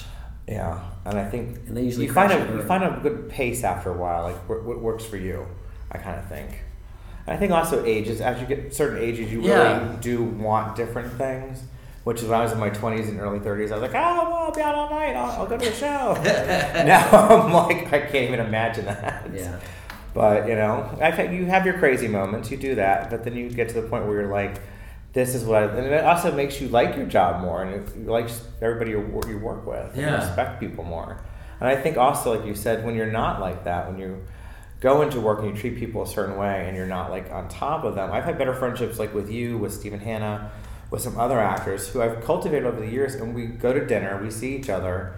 Yeah, and I think And they usually you find a you burn. find a good pace after a while, like what, what works for you. I kind of think. And I think also ages as you get certain ages, you Yeah. really do want different things. Which is when I was in my 20s and early 30s. I was like, oh, well, I'll be out all night. I'll, I'll go to a show. now I'm like, I can't even imagine that. Yeah. But you know, I think you have your crazy moments. You do that, but then you get to the point where you're like, "This is what," I, and it also makes you like your job more, and it, you like everybody you, you work with, and Yeah. respect people more. And I think also, like you said, when you're not like that, when you go into work and you treat people a certain way, and you're not like on top of them. I've had better friendships like with you, with Stephen Hanna, with some other actors who I've cultivated over the years, and we go to dinner, we see each other,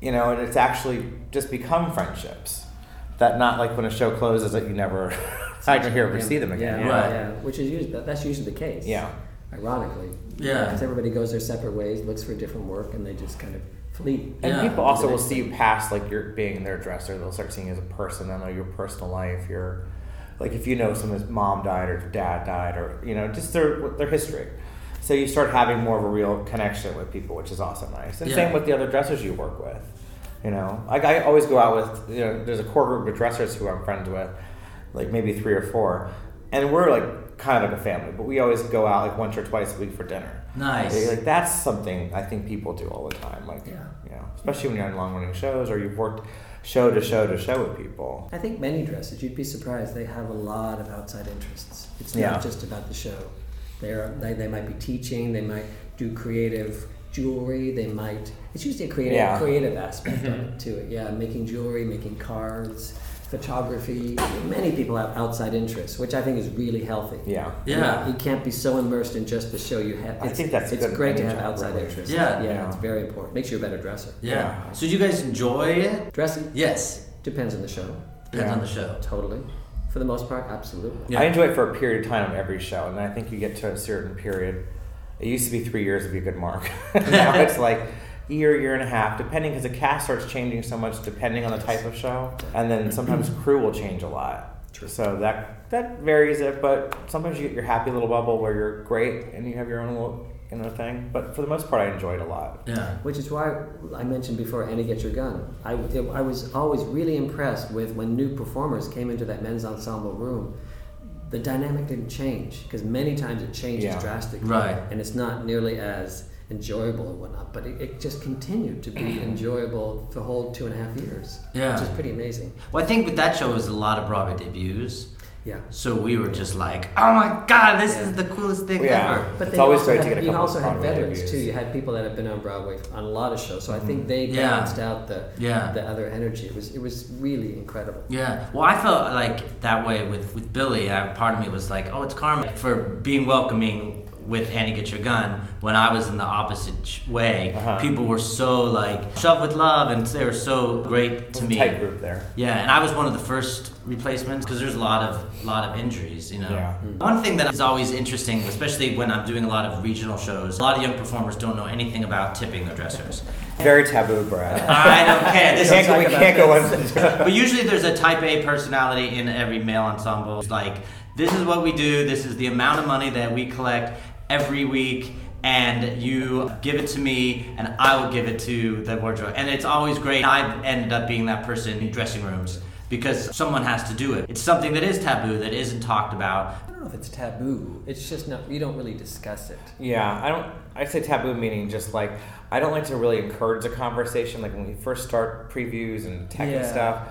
you know, and it's actually just become friendships. That not like when a show closes that you never, I don't hear ever see them again. Yeah, you know? Right. yeah. Which is usually that's usually the case. Yeah. Ironically. Yeah. Because everybody goes their separate ways, looks for different work, and they just kind of flee. And Yeah. people also will see you thing. past like you're being their dresser. They'll start seeing you as a person. They'll know your personal life. Your like if you know someone's mom died or dad died or you know just their their history. So you start having more of a real connection with people, which is also nice. And Yeah. same with the other dressers you work with. You know, like I always go out with you know there's a core group of dressers who I'm friends with, like maybe three or four, and we're like kind of a family. But we always go out like once or twice a week for dinner. Nice. Like that's something I think people do all the time. Like, Yeah. you know, especially when you're on long running shows or you've worked show to show to show with people. I think many dresses, you'd be surprised, they have a lot of outside interests. It's not Yeah. just about the show. They're, they, they might be teaching, they might do creative jewelry, they might, it's usually a creative, Yeah. creative aspect to it. Yeah, making jewelry, making cards, photography. Many people have outside interests, which I think is really healthy. Yeah. Yeah. You can't be so immersed in just the show you have. I think that's it's good great to have outside really. interests. Yeah. yeah, Yeah. it's very important. Makes you a better dresser. Yeah. Yeah. So do you guys enjoy it? Dressing Yes. depends on the show. Depends Yeah. on the show. Totally. For the most part, absolutely. Yeah. I enjoy it for a period of time on every show, and I think you get to a certain period. It used to be three years would be a good mark. now it's like year, year and a half, depending because the cast starts changing so much depending on the type of show, and then sometimes mm-hmm. crew will change a lot. True. So that that varies it, but sometimes you get your happy little bubble where you're great and you have your own little you know thing. But for the most part, I enjoy it a lot. Yeah. Which is why I mentioned before, Annie, get your gun. I, it- I was always really impressed with when new performers came into that men's ensemble room. The dynamic didn't change because many times it changes Yeah. drastically, Right. And it's not nearly as enjoyable and whatnot. But it, it just continued to be enjoyable the whole two and a half years, Yeah. which is pretty amazing. Well, I think with that show was a lot of Broadway debuts. Yeah. So we were just like, oh my god, this Yeah. is the coolest thing Yeah. ever. But It's they always also great to had, get a you couple also had veterans debuts. too. You had people that have been on Broadway on a lot of shows, so I think mm-hmm. they Yeah. balanced out the Yeah. the other energy. It was it was really incredible. Yeah. Well, I felt like that way with, with Billy. I, part of me was like, oh, it's karma for being welcoming with Annie Get Your Gun when I was in the opposite way. Uh-huh. People were so like, shove with love, and they were so great to It was a me. tight group there. Yeah, and I was one of the first replacements because there's a lot of lot of injuries, you know. Yeah. One thing that is always interesting, especially when I'm doing a lot of regional shows, a lot of young performers don't know anything about tipping their dressers. Very taboo, Brad. I don't care. This can't we can't go into but usually there's a type A personality in every male ensemble. It's like, this is what we do, this is the amount of money that we collect every week, and you give it to me, and I will give it to the wardrobe. And it's always great. I've ended up being that person in dressing rooms because someone has to do it. It's something that is taboo, that isn't talked about. I don't know if it's taboo. It's just not. You don't really discuss it. Yeah, I don't. I say taboo meaning just like I don't like to really encourage a conversation. Like when we first start previews and tech and stuff.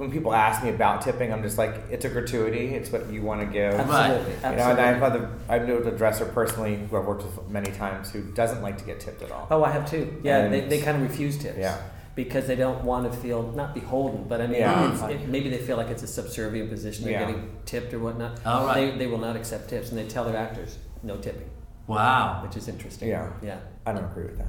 When people ask me about tipping, I'm just like, it's a gratuity. It's what you want to give. Absolutely. You know, Absolutely. and I've had the, I know the dresser personally who I've worked with many times who doesn't like to get tipped at all. Oh, I have too. Yeah, And- they, they kind of refuse tips. Yeah. Because they don't want to feel not beholden, but I mean, Yeah. it, maybe they feel like it's a subservient position. They're Yeah. getting tipped or whatnot. Oh, right. They, they will not accept tips, and they tell their actors no tipping, Wow. which is interesting. Yeah. Yeah. I don't agree with that.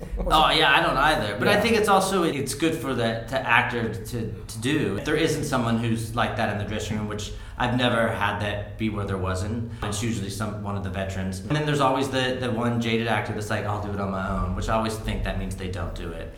Oh yeah, I don't either. But I think it's also it's good for the to actor to, to do. If there isn't someone who's like that in the dressing room, which I've never had that be where there wasn't. It's usually some one of the veterans. And then there's always the, the one jaded actor that's like, I'll do it on my own, which I always think that means they don't do it.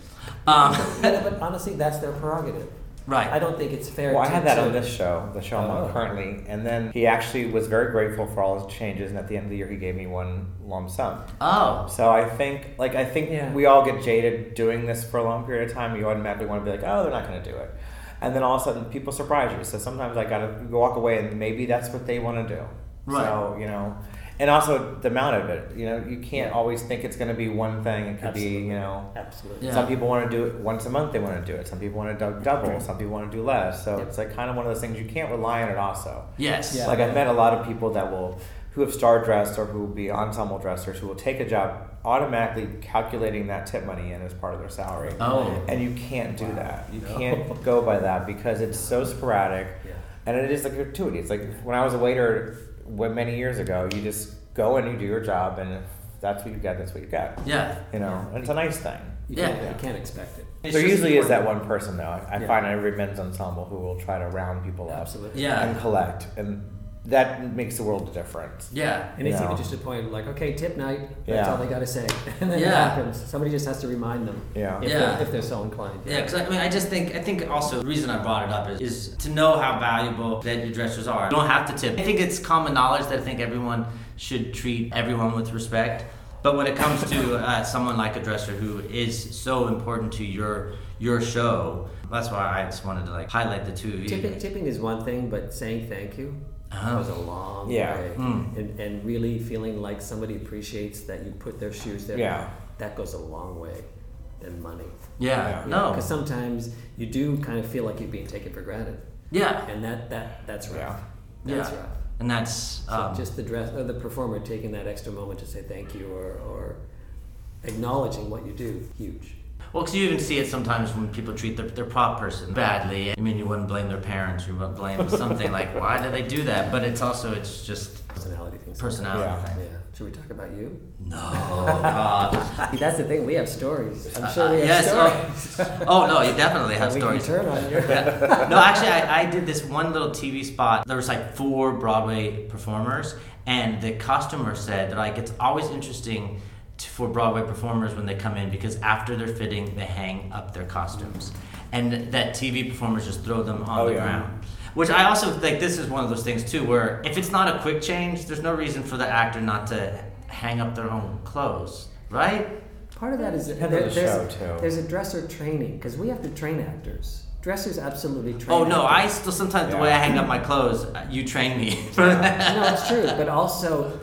Um, Yeah, but honestly, that's their prerogative. I don't think it's fair. Well, I to, had that to, on this show, the show I'm on currently, and then he actually was very grateful for all his changes, and at the end of the year, he gave me one lump sum. Oh. So I think, like, I think Yeah. we all get jaded doing this for a long period of time. You automatically want to be like, oh, they're not going to do it, and then all of a sudden, people surprise you. So sometimes I got to walk away, and maybe that's what they want to do. Right. So you know, and also the amount of it. You know, you can't always think it's going to be one thing. It could be, you know, Absolutely. Yeah. some people want to do it once a month. They want to do it. Some people want to do double. Some people want to do less. So Yep. it's like kind of one of those things you can't rely on it. Also, Yes. Yeah. like I've met a lot of people that will who have star dressed or who will be ensemble dressers who will take a job automatically calculating that tip money in as part of their salary. Oh. And you can't do that. You No. can't go by that because it's so sporadic. Yeah. And it is like a gratuity. It's like when I was a waiter when many years ago, you just go and you do your job, and if that's what you get, that's what you get. Yeah. You know, and it's a nice thing. You, Yeah. can't, you can't expect it. It's there just usually is that one person though. I, I Yeah. find every men's ensemble who will try to round people up Absolutely. Yeah. and collect, and that makes the world a difference. Yeah. And it's even just a point like, okay, tip night. That's Yeah. all they got to say. And then it Yeah. happens. Somebody just has to remind them. Yeah. If, Yeah. They're, if they're so inclined. Yeah, because I mean, I just think I think also the reason I brought it up is, is to know how valuable that your dressers are. You don't have to tip. I think it's common knowledge that I think everyone should treat everyone with respect. But when it comes to uh, someone like a dresser who is so important to your your show, that's why I just wanted to like highlight the two of you. Tipping, tipping is one thing, but saying thank you Oh. goes a long Yeah. way. Mm. And, and really feeling like somebody appreciates that you put their shoes there. Yeah. That goes a long way than money. Yeah, Yeah. no, Because sometimes you do kind of feel like you're being taken for granted. yeah, And that, that that's rough. Yeah. That's Yeah. rough. and that's So um, just the dress or the performer taking that extra moment to say thank you or, or acknowledging what you do, huge. Well, because you even see it sometimes when people treat their, their prop person badly. I mean, you wouldn't blame their parents, you wouldn't blame something like, why did they do that? But it's also, it's just Personality things. personality Yeah. thing. Yeah. Should we talk about you? No, God. That's the thing. We have stories. I'm Uh, sure we have yes, stories. oh no, you definitely have we can stories. turn on you. no, actually, I, I did this one little TV spot. There was like four Broadway performers, and the costumer said that like it's always interesting to, for Broadway performers when they come in because after they're fitting, they hang up their costumes, and that TV performers just throw them on Oh, the yeah. ground. Which I also think this is one of those things too, where if it's not a quick change, there's no reason for the actor not to hang up their own clothes, right? Part of that is Depends on the there's, show, too. there's a dresser training because we have to train actors. Dressers absolutely train. Oh no, I still sometimes the way I hang up my clothes, uh, you train me. no, it's true. But also,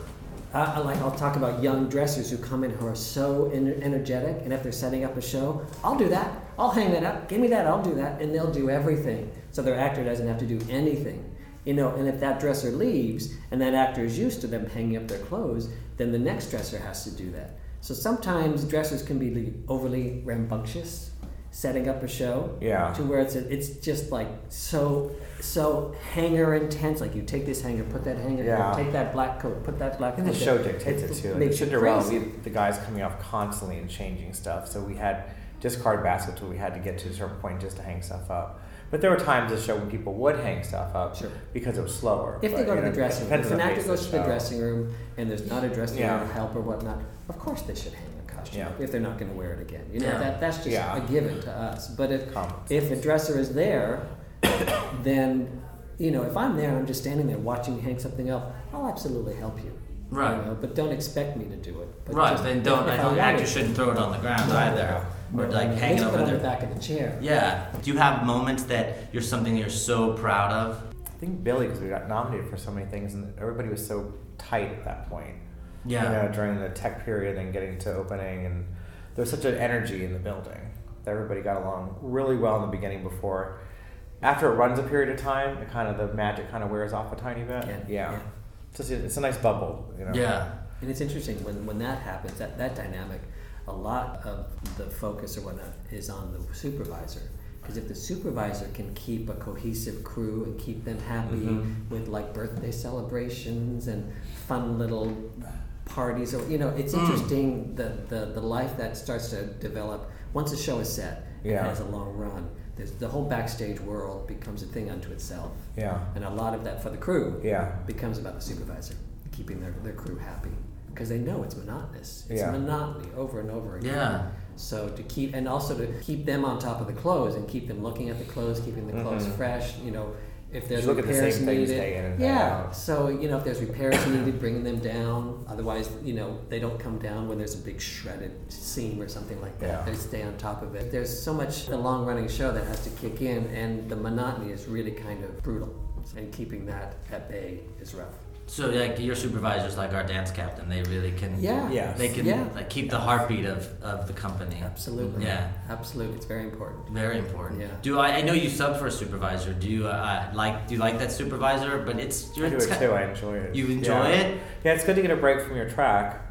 I- like I'll talk about young dressers who come in who are so ener- energetic, and if they're setting up a show, I'll do that. I'll hang that up. Give me that. I'll do that, and they'll do everything. So their actor doesn't have to do anything. You know, and if that dresser leaves and that actor is used to them hanging up their clothes, then the next dresser has to do that. So sometimes dressers can be overly rambunctious, setting up a show Yeah. to where it's it's just like so so hanger intense. Like you take this hanger, put that hanger, here, Yeah. take that black coat, put that black. And the show there. dictates it too. Like makes Cinderella, we, the guys coming off constantly and changing stuff. So we had discard baskets where we had to get to a certain point just to hang stuff up. But there were times the show when people would hang stuff up Sure. because it was slower. If they go to know, the dressing room, if an actor goes to the dressing room and there's not a dressing Yeah. room help or whatnot, of course they should hang a costume Yeah. if they're not going to wear it again. You know Yeah. that that's just a given to us. But if Common if a dresser is there, then you know if I'm there and I'm just standing there watching you hang something up, I'll absolutely help you. Right. You know, but don't expect me to do it. But right, just- then don't. I don't. wanted Actors shouldn't throw it on the ground either, or at like least hang it over it on the there. back of the chair. Yeah. Do you have moments that you're something you're so proud of? I think Billy, because we got nominated for so many things, and everybody was so tight at that point. Yeah. You know, during the tech period and getting to opening, and there was such an energy in the building that everybody got along really well in the beginning. Before, after it runs a period of time, it kind of the magic kind of wears off a tiny bit. Yeah, Yeah. yeah. It's, it's a nice bubble. You know. Yeah. And it's interesting when, when that happens, that, that dynamic, a lot of the focus or whatnot is on the supervisor. Because if the supervisor can keep a cohesive crew and keep them happy Mhm. with like birthday celebrations and fun little parties, or you know, it's Mm. interesting the, the, the life that starts to develop once a show is set and Yeah. has a long run. There's, the whole backstage world becomes a thing unto itself. Yeah. And a lot of that for the crew Yeah. becomes about the supervisor keeping their, their crew happy because they know it's monotonous. It's Yeah. monotony over and over again. Yeah. So to keep and also to keep them on top of the clothes and keep them looking at the clothes, keeping the clothes Mhm. fresh. You know, if there's look at the repairs same things needed, day in and day yeah. out. So you know, if there's repairs needed, bringing them down. Otherwise, you know, they don't come down when there's a big shredded seam or something like that. Yeah. They stay on top of it. There's so much a long running show that has to kick in, and the monotony is really kind of brutal. And keeping that at bay is rough. So like your supervisor's like our dance captain. They really can. Yeah. Yes. They can Yeah. like keep the heartbeat of, of the company. Absolutely. Yeah. Absolutely. It's very important. Very important. Yeah. Do I? I know you sub for a supervisor. Do you uh, like? Do you like that supervisor? But it's you're do it's it too. I enjoy it. You enjoy yeah. it? Yeah, it's good to get a break from your track.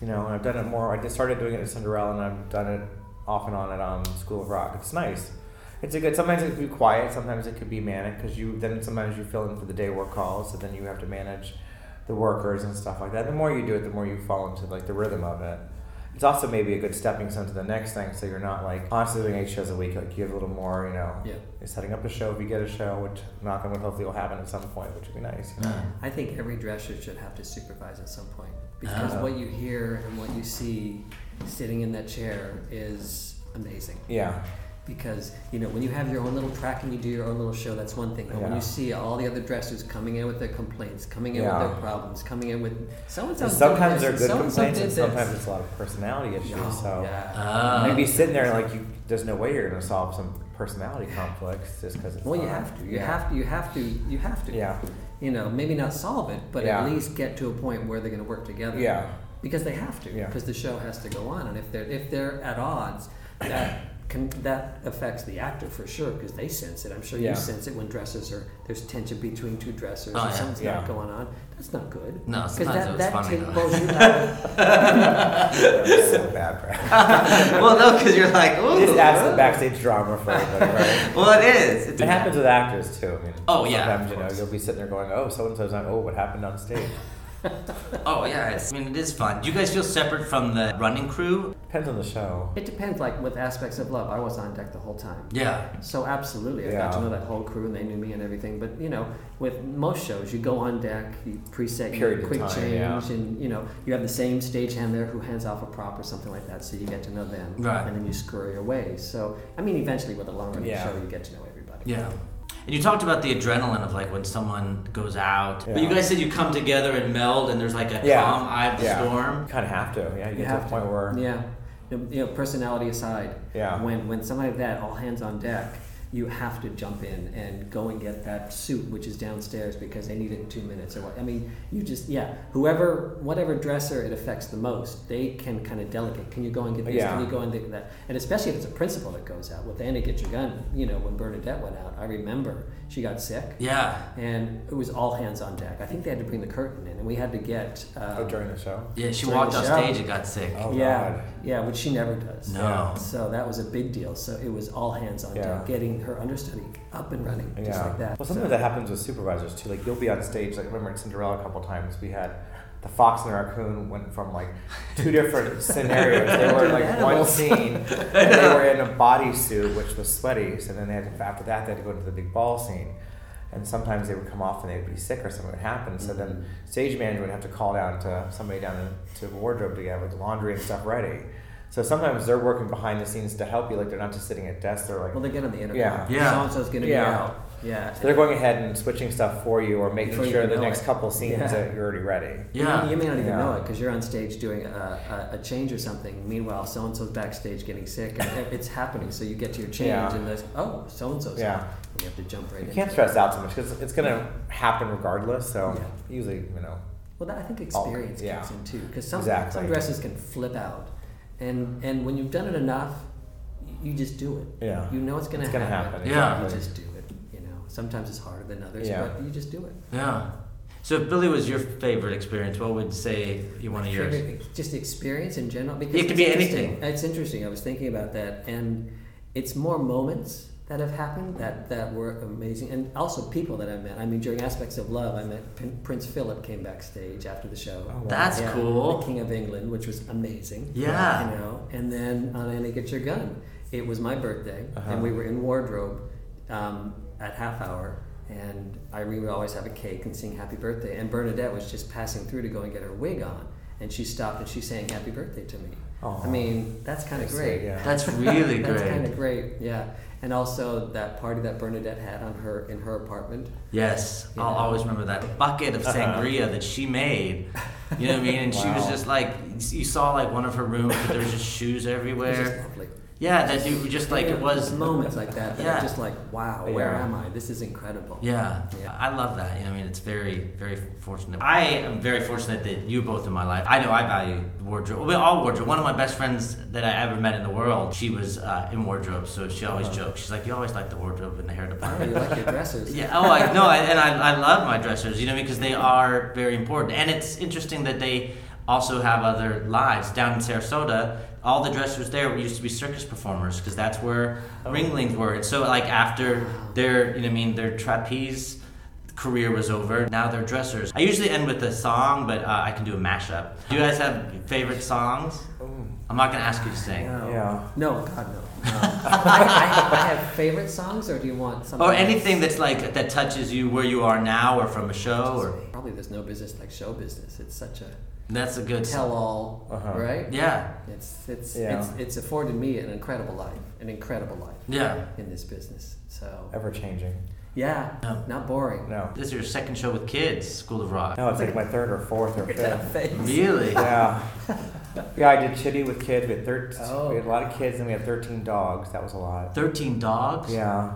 You know, I've done it more. I just started doing it at Cinderella, and I've done it off and on at um, School of Rock. It's nice. It's a good. Sometimes it could be quiet. Sometimes it could be manic because you then sometimes you fill in for the day work calls, so then you have to manage the workers and stuff like that. The more you do it, the more you fall into like the rhythm of it. It's also maybe a good stepping stone to the next thing, so you're not like constantly doing eight shows a week. Like you have a little more, you know, Yeah. you're setting up a show if you get a show, which knock on wood, hopefully will happen at some point, which would be nice. You know? Uh, I think every dresser should have to supervise at some point because Ah. what you hear and what you see sitting in that chair is amazing. Yeah. Because you know when you have your own little track and you do your own little show, that's one thing. But when you see all the other dressers coming in with their complaints, coming in Yeah. with their problems, coming in with so and so. Sometimes they're good complaints, and sometimes it's a lot of personality issues. Oh, so yeah. Ah. maybe sitting there like you, there's no way you're going to solve some personality conflicts just because it's. well, you not. have to. You yeah. have to. You have to. You have to. Yeah. You know, maybe not solve it, but Yeah. at least get to a point where they're going to work together. Yeah. because they have to Yeah. because the show has to go on and if they're if they're at odds that can that affects the actor for sure because they sense it i'm sure Yeah. you sense it when dresses are there's tension between two dressers Oh, and yeah. something's Yeah. not going on that's not good No, because sometimes that, it's that funny, take- though. blows you out That's so bad, Brad. well, no, because you're like, ooh. This adds the backstage drama for everybody, right? Well, it is. It's It happens with actors too. I mean, Oh, yeah, Sometimes of you know course. you'll be sitting there going, "Oh, so and so's on. Oh, what happened on stage?" Oh yeah, it's, I mean it is fun. Do you guys feel separate from the running crew? Depends on the show. it depends like with aspects of love i was on deck the whole time Yeah. So absolutely, I got to know that whole crew, and they knew me and everything. But you know, with most shows, you go on deck, you preset, you Period do quick time, change, yeah. and you know, you have the same stagehand there who hands off a prop or something like that, so you get to know them, Right. and then you scurry away. So I mean, eventually, with a long running Yeah. show, you get to know everybody. Yeah. And you talked about the adrenaline of like when someone goes out. But you guys said you come together and meld and there's like a Yeah. calm eye of the Yeah. storm. You kind of have to. Yeah, you, You get to have a point where. Yeah, you know, personality aside, Yeah. when when something like that, all hands on deck, you have to jump in and go and get that suit which is downstairs because they need it in two minutes or what. I mean, you just yeah, whoever whatever dresser it affects the most, they can kind of delegate. Can you go and get this? Yeah. Can you go and get that? And especially if it's a principal that goes out with Annie Get Your Gun. You know, when Bernadette went out, I remember she got sick. Yeah. And it was all hands on deck. I think they had to bring the curtain in, and we had to get. Uh, Oh, during the show. Yeah, she walked off stage and got sick. Oh, yeah, God. Yeah, which she never does. No. So that was a big deal. So it was all hands on Yeah. deck, getting her understudy up and running, just Yeah. like that. Well, So- sometimes that happens with supervisors too. Like you'll be on stage. Like remember in Cinderella a couple times we had the fox and the raccoon went from like two different scenarios. They were in like one scene. And they were in a bodysuit which was sweaty. So then they had to, after that they had to go into the big ball scene. And sometimes they would come off and they'd be sick or something would happen. So then mm-hmm. stage manager would have to call down to somebody down to the wardrobe to get with the laundry and stuff ready. So sometimes they're working behind the scenes to help you. Like they're not just sitting at desks. They're like well, they get on the intercom. Yeah. Yeah. So and so's going to be Yeah. out. Yeah. so they're going ahead and switching stuff for you or making Before you sure even the know next it. couple scenes Yeah. that you're already ready. Yeah. You, you may not even Yeah. know it because you're on stage doing a, a, a change or something. Meanwhile, so and so's backstage getting sick, and it- it's happening. So you get to your change, Yeah. and there's oh, so and so's Yeah. And you have to jump right You in. can't stress out too much because it's going to happen regardless. So Yeah. usually, you know, Well, that, I think experience yeah. kicks in too, because some Exactly. some dresses can flip out, and and when you've done it enough, you just do it. Yeah. You know it's going to It's gonna happen. You exactly. just do it. You know, sometimes it's harder than others, Yeah. but you just do it. Yeah. So if Billy was your favorite experience, what would say you want to yours? Just experience in general. Because It could it's be interesting. anything. It's interesting. I was thinking about that, and it's more moments that have happened that, that were amazing, and also people that I met. I mean, during aspects of love, I met Prin- Prince Philip came backstage after the show. Oh, wow. That's Yeah, cool. The King of England, which was amazing. Yeah. You know, and then on Annie Get Your Gun, it was my birthday, Uh-huh. and we were in wardrobe um, at half hour. And Irene would always have a cake and sing happy birthday. And Bernadette was just passing through to go and get her wig on. And she stopped and she sang happy birthday to me. Aw. I mean, that's kind of great. sweet, yeah. That's really That's great. kind of great, yeah. And also that party that Bernadette had on her in her apartment. Yes, Yeah. I'll always remember that bucket of Uh-huh. sangria that she made. You know what I mean? And she was just like, you saw like one of her rooms, but there was just shoes It was just everywhere. lovely. Yeah, that you just like it was. moments like that. that Yeah. are just like, wow, where Yeah. am I? This is incredible. Yeah. Yeah. I love that. You know, I mean, it's very, very fortunate. I am very fortunate that you both in my life. I know I value wardrobe. Well, all wardrobe. One of my best friends that I ever met in the world, she was uh, in wardrobe, so she always jokes. She's like, "You always like the wardrobe and the hair department. Oh, you department." like your dresses. Yeah. Oh, I no, I, and I, I love my dressers. You know, because they are very important, and it's interesting that they also have other lives down in Sarasota. All the dressers there used to be circus performers because that's where ringlings were. And so, like after their, you know, I mean, their trapeze career was over, now they're dressers. I usually end with a song, but uh, I can do a mashup. Do you guys have favorite songs? I'm not gonna ask you to sing. No. Yeah. No, God, no. no. I, I, I have favorite songs, or do you want something? Or else? anything that's like that touches you where you are now, or from a show, or Probably there's no business like show business. It's such a that's a good tell-all, Uh-huh. right? Yeah, It's it's Yeah. it's it's afforded me an incredible life, an incredible life yeah. in this business. So Ever changing. yeah, No. not boring. No. This is your second show with kids, School of Rock. No, it's like my third or fourth or Look at that fifth. Really? Yeah. Yeah, I did chitty with kids. We had, thir- Oh. we had a lot of kids and we had 13 dogs. That was a lot. 13 dogs? Yeah.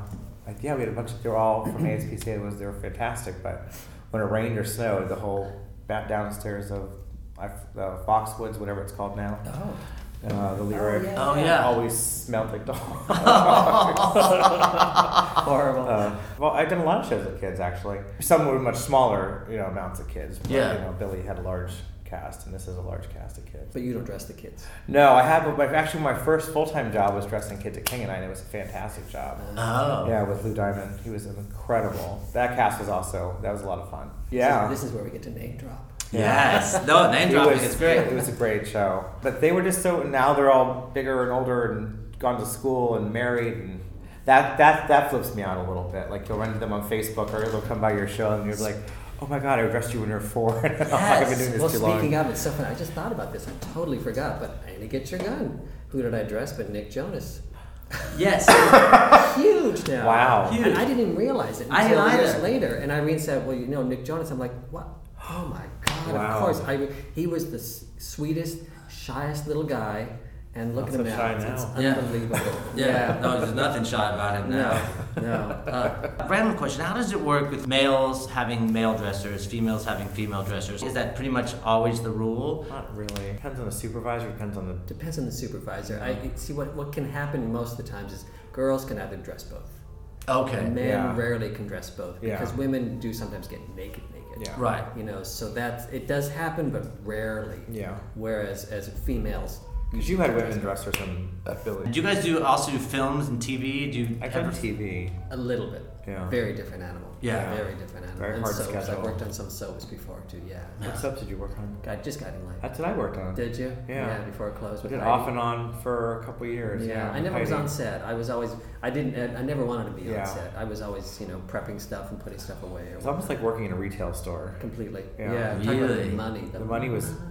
Like, yeah, we had a bunch of, they were all from ASPCA. It was, they were fantastic. But when it rained or snowed, the whole back downstairs of I, uh, Foxwoods, whatever it's called now, Oh, uh, the lyric, yeah. Oh, yeah. always smelled like dogs. horrible. Uh, well, I've done a lot of shows with kids actually. Some were much smaller, you know, amounts of kids. But, Yeah. You know, Billy had a large cast, and this is a large cast of kids. but you don't dress the kids. No, I have. But actually, my first full time job was dressing kids at King and I, and it was a fantastic job. Oh. Yeah, with Lou Diamond, he was incredible. That cast was also that was a lot of fun. So Yeah. this is where we get to name drop. Yes. No, name It dropping was is great. It was a great show. But they were just so now they're all bigger and older and gone to school and married and that that that flips me out a little bit. Like you'll run into them on Facebook or they'll come by your show and you're like, oh my god, I dressed you when you were four. I've been doing this well, too speaking of, it's so funny. I just thought about this. I totally forgot. But Annie, get your gun. Who did I dress? But Nick Jonas. Yes. Huge now. Wow. Huge. And I didn't even realize it I until didn't years later. And Irene said, "Well, you know, Nick Jonas." I'm like, "What? Oh my God! Wow. Of course." I, he was the s- sweetest, shyest little guy, and look Not at him now. shy It's, it's now. Yeah. unbelievable. Yeah. No, there's nothing shy about him now. No, no. Uh, random question: How does it work with males having male dressers, females having female dressers? Is that pretty much always the rule? Not really. Depends on the supervisor. Depends on the. Depends on the supervisor. I see what what can happen most of the times is girls can either dress both. Okay. And men Yeah. rarely can dress both Yeah. because women do sometimes get naked, naked. Yeah. Right. You know, so that's it does happen, but rarely. Yeah. Whereas as females, Because you had women dressers in at Billy. Do you guys do also do films and TV? Do you I done ever? TV. a little bit. Yeah. Very different animal. Yeah. Very different animal. Very and hard to soaps. I've worked on some soaps before too. Yeah. What subs did you work on? I just Guiding Light. That's what I worked on. Did you? Yeah. Yeah. before it closed. I did Heidi. off and on for a couple years. Yeah, Yeah, I never was on set. I was always, I didn't, I never wanted to be Yeah. on set. I was always, you know, prepping stuff and putting stuff away. Or It's almost like working in a retail store completely. Yeah. Yeah, talking about Really? the money. The money was- money.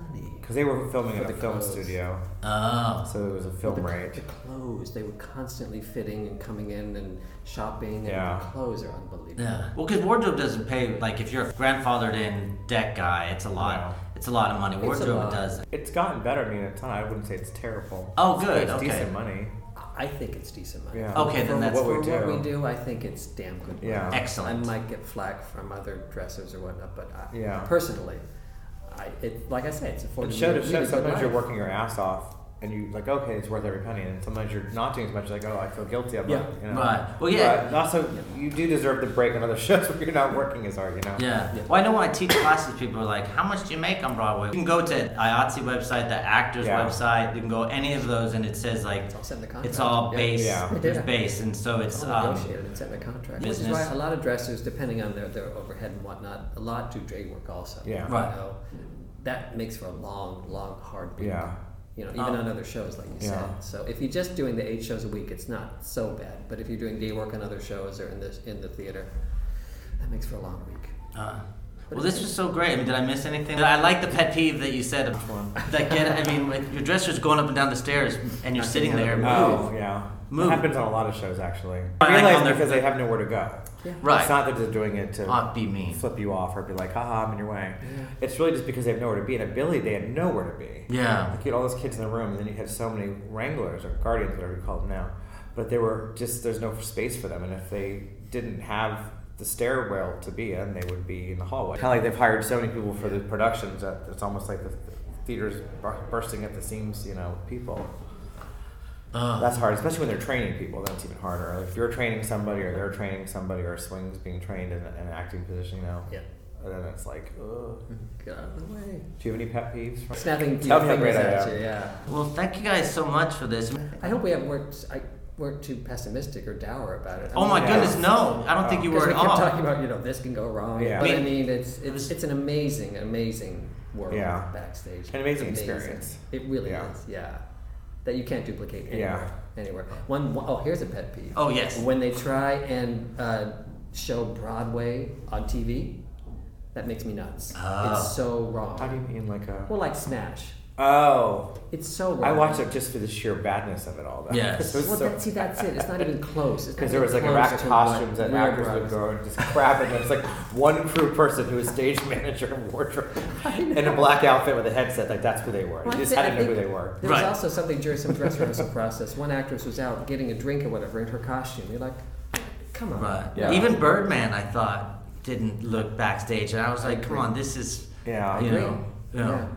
Because they were filming in For a the film clothes. studio, Oh. so it was a film the, rate. The clothes, they were constantly fitting and coming in and shopping, and Yeah. the clothes are unbelievable. Yeah. Well, because wardrobe doesn't pay. Like, if you're a grandfathered in deck guy, it's a lot. No. It's a lot of money. Wardrobe lot. does. It's gotten better. I mean, it's not. I wouldn't say it's terrible. Oh, good. It's Okay. decent money. I think it's decent money. Yeah. Okay, then that's- what we for do. what we do. I think it's damn good. money. Yeah. Excellent. I might get flack from other dressers or whatnot, but I, Yeah. personally, I it like I said, it's It afforded show me to a show. really good Sometimes you're working your ass off, and you like, okay, it's worth every penny. And sometimes you're not doing as much. Like, oh, I feel guilty. I'm Yeah. not, you know. Right. Well, yeah. But also, you do deserve to break on other shows where you're not working as hard. You know. Yeah. Yeah. Well, I know when I teach classes, people are like, "How much do you make on Broadway?" You can go to IATSE website, the actors Yeah. website. You can go any of those, and it says like It's all set in the contract. it's all base. Yeah. It's Yeah. base, and so it's It's all um, negotiated and set in a contract. Which is business. why a lot of dressers, depending on their, their overhead and whatnot, a lot do day work also. Yeah. You Right. know, that makes for a long, long, hard week. Yeah. You know, even Oh. on other shows, like you Yeah. said. So if you're just doing the eight shows a week, it's not so bad. But if you're doing day work on other shows or in the in the theater, that makes for a long week. Uh, well, this was so great. I mean, did I miss anything? I like the pet peeve that you said. That get. I mean, with your dresser's going up and down the stairs, and you're sitting there. out of the Oh yeah. It move. happens on a lot of shows actually. I realize on their- because they have nowhere to go. Right. It's not that they're doing it to Not be mean. flip you off or be like, haha, I'm in your way. It's really just because they have nowhere to be. And at Billy, they had nowhere to be. Yeah. Like you had all those kids in the room, and then you had so many wranglers or guardians, whatever you call them now. But they were just there's no space for them, and if they didn't have the stairwell to be in, they would be in the hallway. Kind of like they've hired so many people for the productions that it's almost like the theater's bursting at the seams, you know, with people. Ugh. That's hard, especially when they're training people. That's even harder. Like if you're training somebody, or they're training somebody, or a swing's being trained in an acting position, you know. Yeah. And then it's like, ugh. Mm-hmm. Get out of the way. Do you have any pet peeves? Snapping Tell your me how fingers great I at am. you, yeah. Well, thank you guys so much for this. I hope we haven't worked. I weren't too pessimistic or dour about it. I Oh mean, my Yeah. goodness, no! I don't think you Because were we at kept all. talking about you know this can go wrong. Yeah. But I I mean, mean, it's it's it's an amazing, amazing world Yeah. backstage. An amazing It's experience. It really Yeah. is. Yeah. That you can't duplicate anywhere. Yeah. Anywhere. One, one oh here's a pet peeve. Oh yes. When they try and uh, show Broadway on TV, that makes me nuts. Oh. It's so wrong. How do you mean like a? well, like Smash. Oh, It's so wrong. I watched it just for the sheer badness of it all. Though. Yes. It was Well, so- that, see, that's it. It's not even close. Because there was like a rack of costumes that actors would go and just grab, and there's like one crew person who was stage manager and wardrobe in a black outfit with a headset. Like that's who they were. Well, you just had to know who they were. There was Right. also something during some dress rehearsal process. One actress was out getting a drink or whatever in her costume. You're like, come on. Right. Yeah. Even Birdman, I thought, didn't look backstage, and I was I like, "Come on, this is Yeah. you agree. know, you know." Yeah.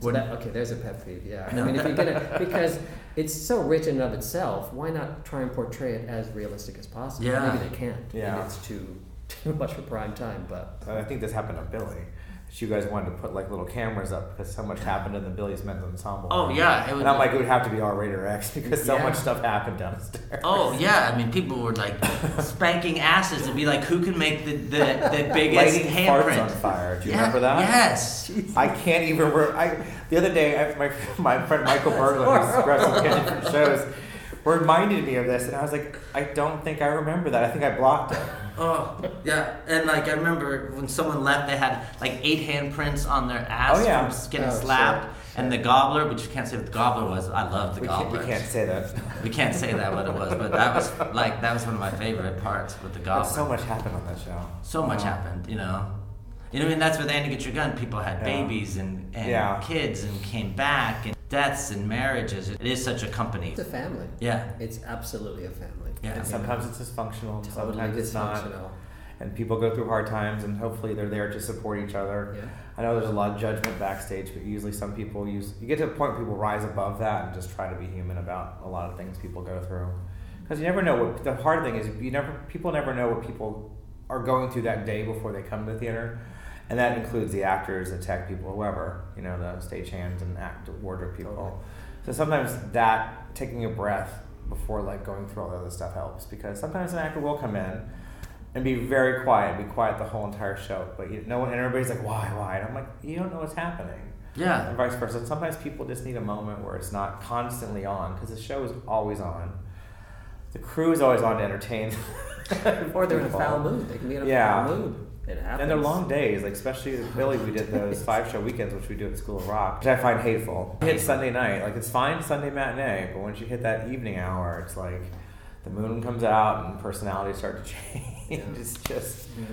So What- that, okay, there's a pet peeve. Yeah. I mean, if you're gonna because it's so rich in and of itself, why not try and portray it as realistic as possible? Yeah. Maybe they can't. Yeah. Maybe it's too too much for prime time, but. I think this happened to Billy. You guys wanted to put like little cameras up because so much happened in the Billy's Men's Ensemble. Oh yeah, it was. And I'm like, it would have to be R rated X because so Yeah. much stuff happened downstairs. Oh yeah, I mean, people were like spanking asses to be like, "Who can make the the, the biggest Lighting farts on fire. Do you Yeah, remember that? Yes. I can't even. Re- I the other day, I, my my friend Michael Berglund, who's aggressive in different shows, reminded me of this, and I was like, I don't think I remember that. I think I blocked it. Oh yeah, and like I remember when someone left, they had like eight handprints on their ass Oh, yeah. from getting Oh, slapped, sure, and the gobbler, which you can't say what the gobbler was. I love the We can't, gobbler. we can't say that. We can't say that what it was, but that was like that was one of my favorite parts with the But so much happened on that show. So much Wow. happened, you know. You know, and that's with Annie Get Your Gun. People had Yeah. babies and, and Yeah. kids and came back and deaths and marriages. It is such a company. It's a family. Yeah. It's absolutely a family. Yeah. And sometimes it's dysfunctional, Totally sometimes it's not. dysfunctional. And people go through hard times, and hopefully they're there to support each other. Yeah. I know there's a lot of judgment backstage, but usually some people use. You get to a point where people rise above that and just try to be human about a lot of things people go through. Because you never know what the hard thing is. You never people never know what people are going through that day before they come to the theater, and that includes the actors, the tech people, whoever you know, the stagehands and act wardrobe people. Totally. So sometimes that taking a breath before like going through all the other stuff helps because sometimes an actor will come in and be very quiet, be quiet the whole entire show, but you, no one and everybody's like, why, why? And I'm like, you don't know what's happening. Yeah. And vice versa. And sometimes people just need a moment where it's not constantly on because the show is always on. The crew is always on to entertain. Or they're in a foul mood. They can be in a Yeah. foul mood. It happens. And they're long days, like especially with Billy, we did those five show weekends, which we do at School of Rock, which I find hateful. You hit Sunday night, like it's fine Sunday matinee, but once you hit that evening hour, it's like the moon comes out and personalities start to change. It's just, Yeah.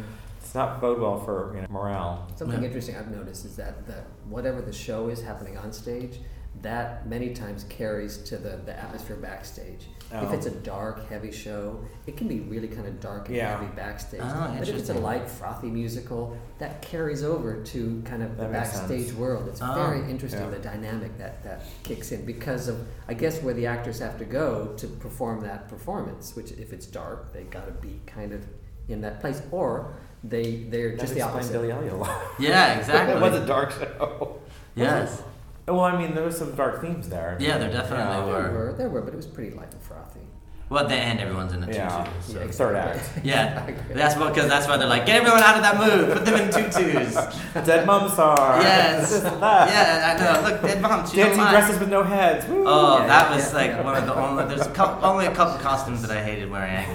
it's not bode well for you know morale. Something Yeah. interesting I've noticed is that, that whatever the show is happening on stage, that many times carries to the, the atmosphere backstage. If Oh. it's a dark, heavy show, it can be really kind of dark and Yeah. heavy backstage. Oh, but if it's a light, frothy musical, that carries over to kind of the That makes backstage sense. world. It's Oh, very interesting yeah. the dynamic that, that kicks in because of, I guess, where the actors have to go to perform that performance. Which, if it's dark, they got to be kind of in that place, or they they're That just the opposite. Billy Elliot a lot. Yeah, exactly. it was a dark show. Yes. Well, I mean, there was some dark themes there. Yeah, there definitely Yeah. There were. were, there were, but it was pretty light and frothy. Well, at the end, everyone's in a tutu. Yeah. so- Yeah, Third act. Yeah, that's what because that's why they're like, get everyone out of that mood, put them in tutus. Dead mom star. Yes. This and that. yeah, I know. Look, dead mom. She don't Dancing dresses with no heads. Woo. Oh, Yeah, that was yeah, like yeah. one of the only. There's a couple, only a couple costumes that I hated wearing.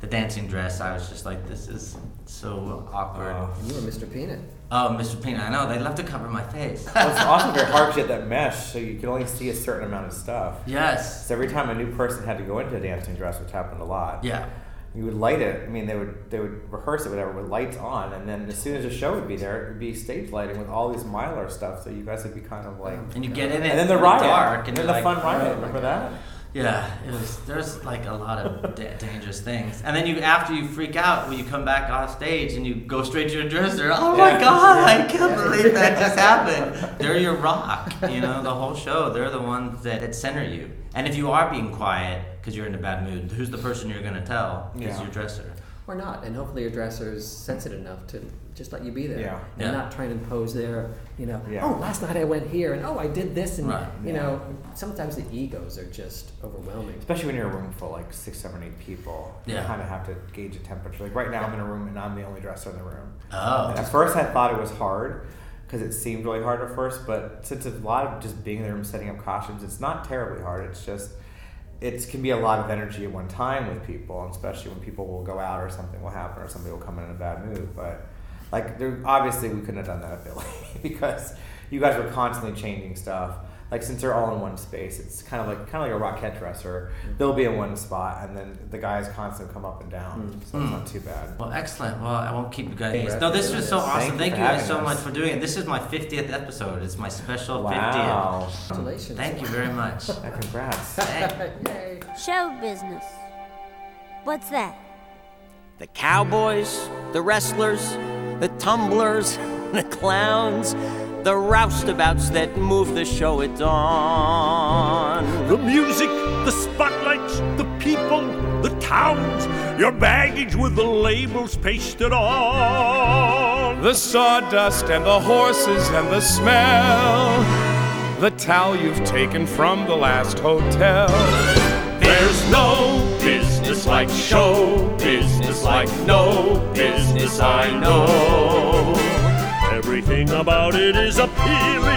the dancing dress, I was just like, this is so awkward. Oh. You were Mr. Peanut. Oh, Mr. Peanut, I know they love to cover my face. Well, it's also very hard to get that mesh, so you can only see a certain amount of stuff. yes. So every time a new person had to go into a dancing dress, which happened a lot, Yeah. you would light it. I mean, they would they would rehearse it, whatever, with lights on, and then as soon as the show would be there, it would be stage lighting with all these Mylar stuff. So you guys would be kind of like, And you get in it and then the riot, dark, and and then the like, fun riot. Remember that? Yeah, it was. There's like a lot of da- dangerous things, and then you after you freak out when you come back off stage and you go straight to your dresser. Oh my Yeah. God! I can't believe that just happened. They're your rock. You know the whole show. They're the ones that, that center you. And if you are being quiet because you're in a bad mood, who's the person you're gonna tell? Is your dresser. Or not, and hopefully your dresser's sensitive enough to just let you be there. Yeah. And Yeah. not trying to impose their, you know, Yeah. oh, last night I went here, and oh, I did this, and, Right. you Yeah. know, sometimes the egos are just overwhelming. Especially when you're in a room full like six, seven, eight people. Yeah. You kind of have to gauge a temperature. Like right now, I'm in a room and I'm the only dresser in the room. Oh. And at first, I thought it was hard because it seemed really hard at first. But since it's a lot of just being in the room setting up costumes, it's not terribly hard. It's just it can be a lot of energy at one time with people, especially when people will go out or something will happen or somebody will come in in a bad mood. But like, there, obviously, we couldn't have done that at Billy because you guys were constantly changing stuff. Like since they're all in one space, it's kind of like kind of like a rockette dresser. They'll be in one spot, and then the guys constantly come up and down, mm. so it's not mm. too bad. Well, excellent. Well, I won't keep you guys. Thanks No, this was so awesome. Thank Thank, you you guys having so much for doing it. This is my 50th episode. It's my special 50th. Wow! Congratulations. Thank you very much. Congrats. Yay. Show business. What's that? The cowboys, the wrestlers, the tumblers, the clowns, the roustabouts that move the show at dawn. The music, the spotlights, the people, the towns, your baggage with the labels pasted on. The sawdust and the horses and the smell. The towel you've taken from the last hotel. There's no business like show business, like no business I know. Everything about it is appealing.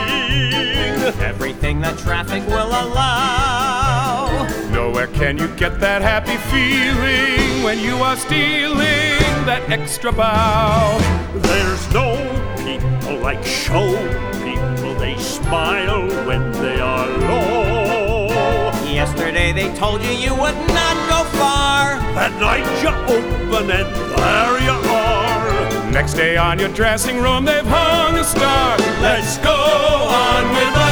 Everything that traffic will allow. Nowhere can you get that happy feeling when you are stealing that extra bow. There's no people like show people. They smile when they are low. Yesterday they told you you would not go far. That night you open and there you are. Next day on your dressing room, they've hung a star. Let's go on with.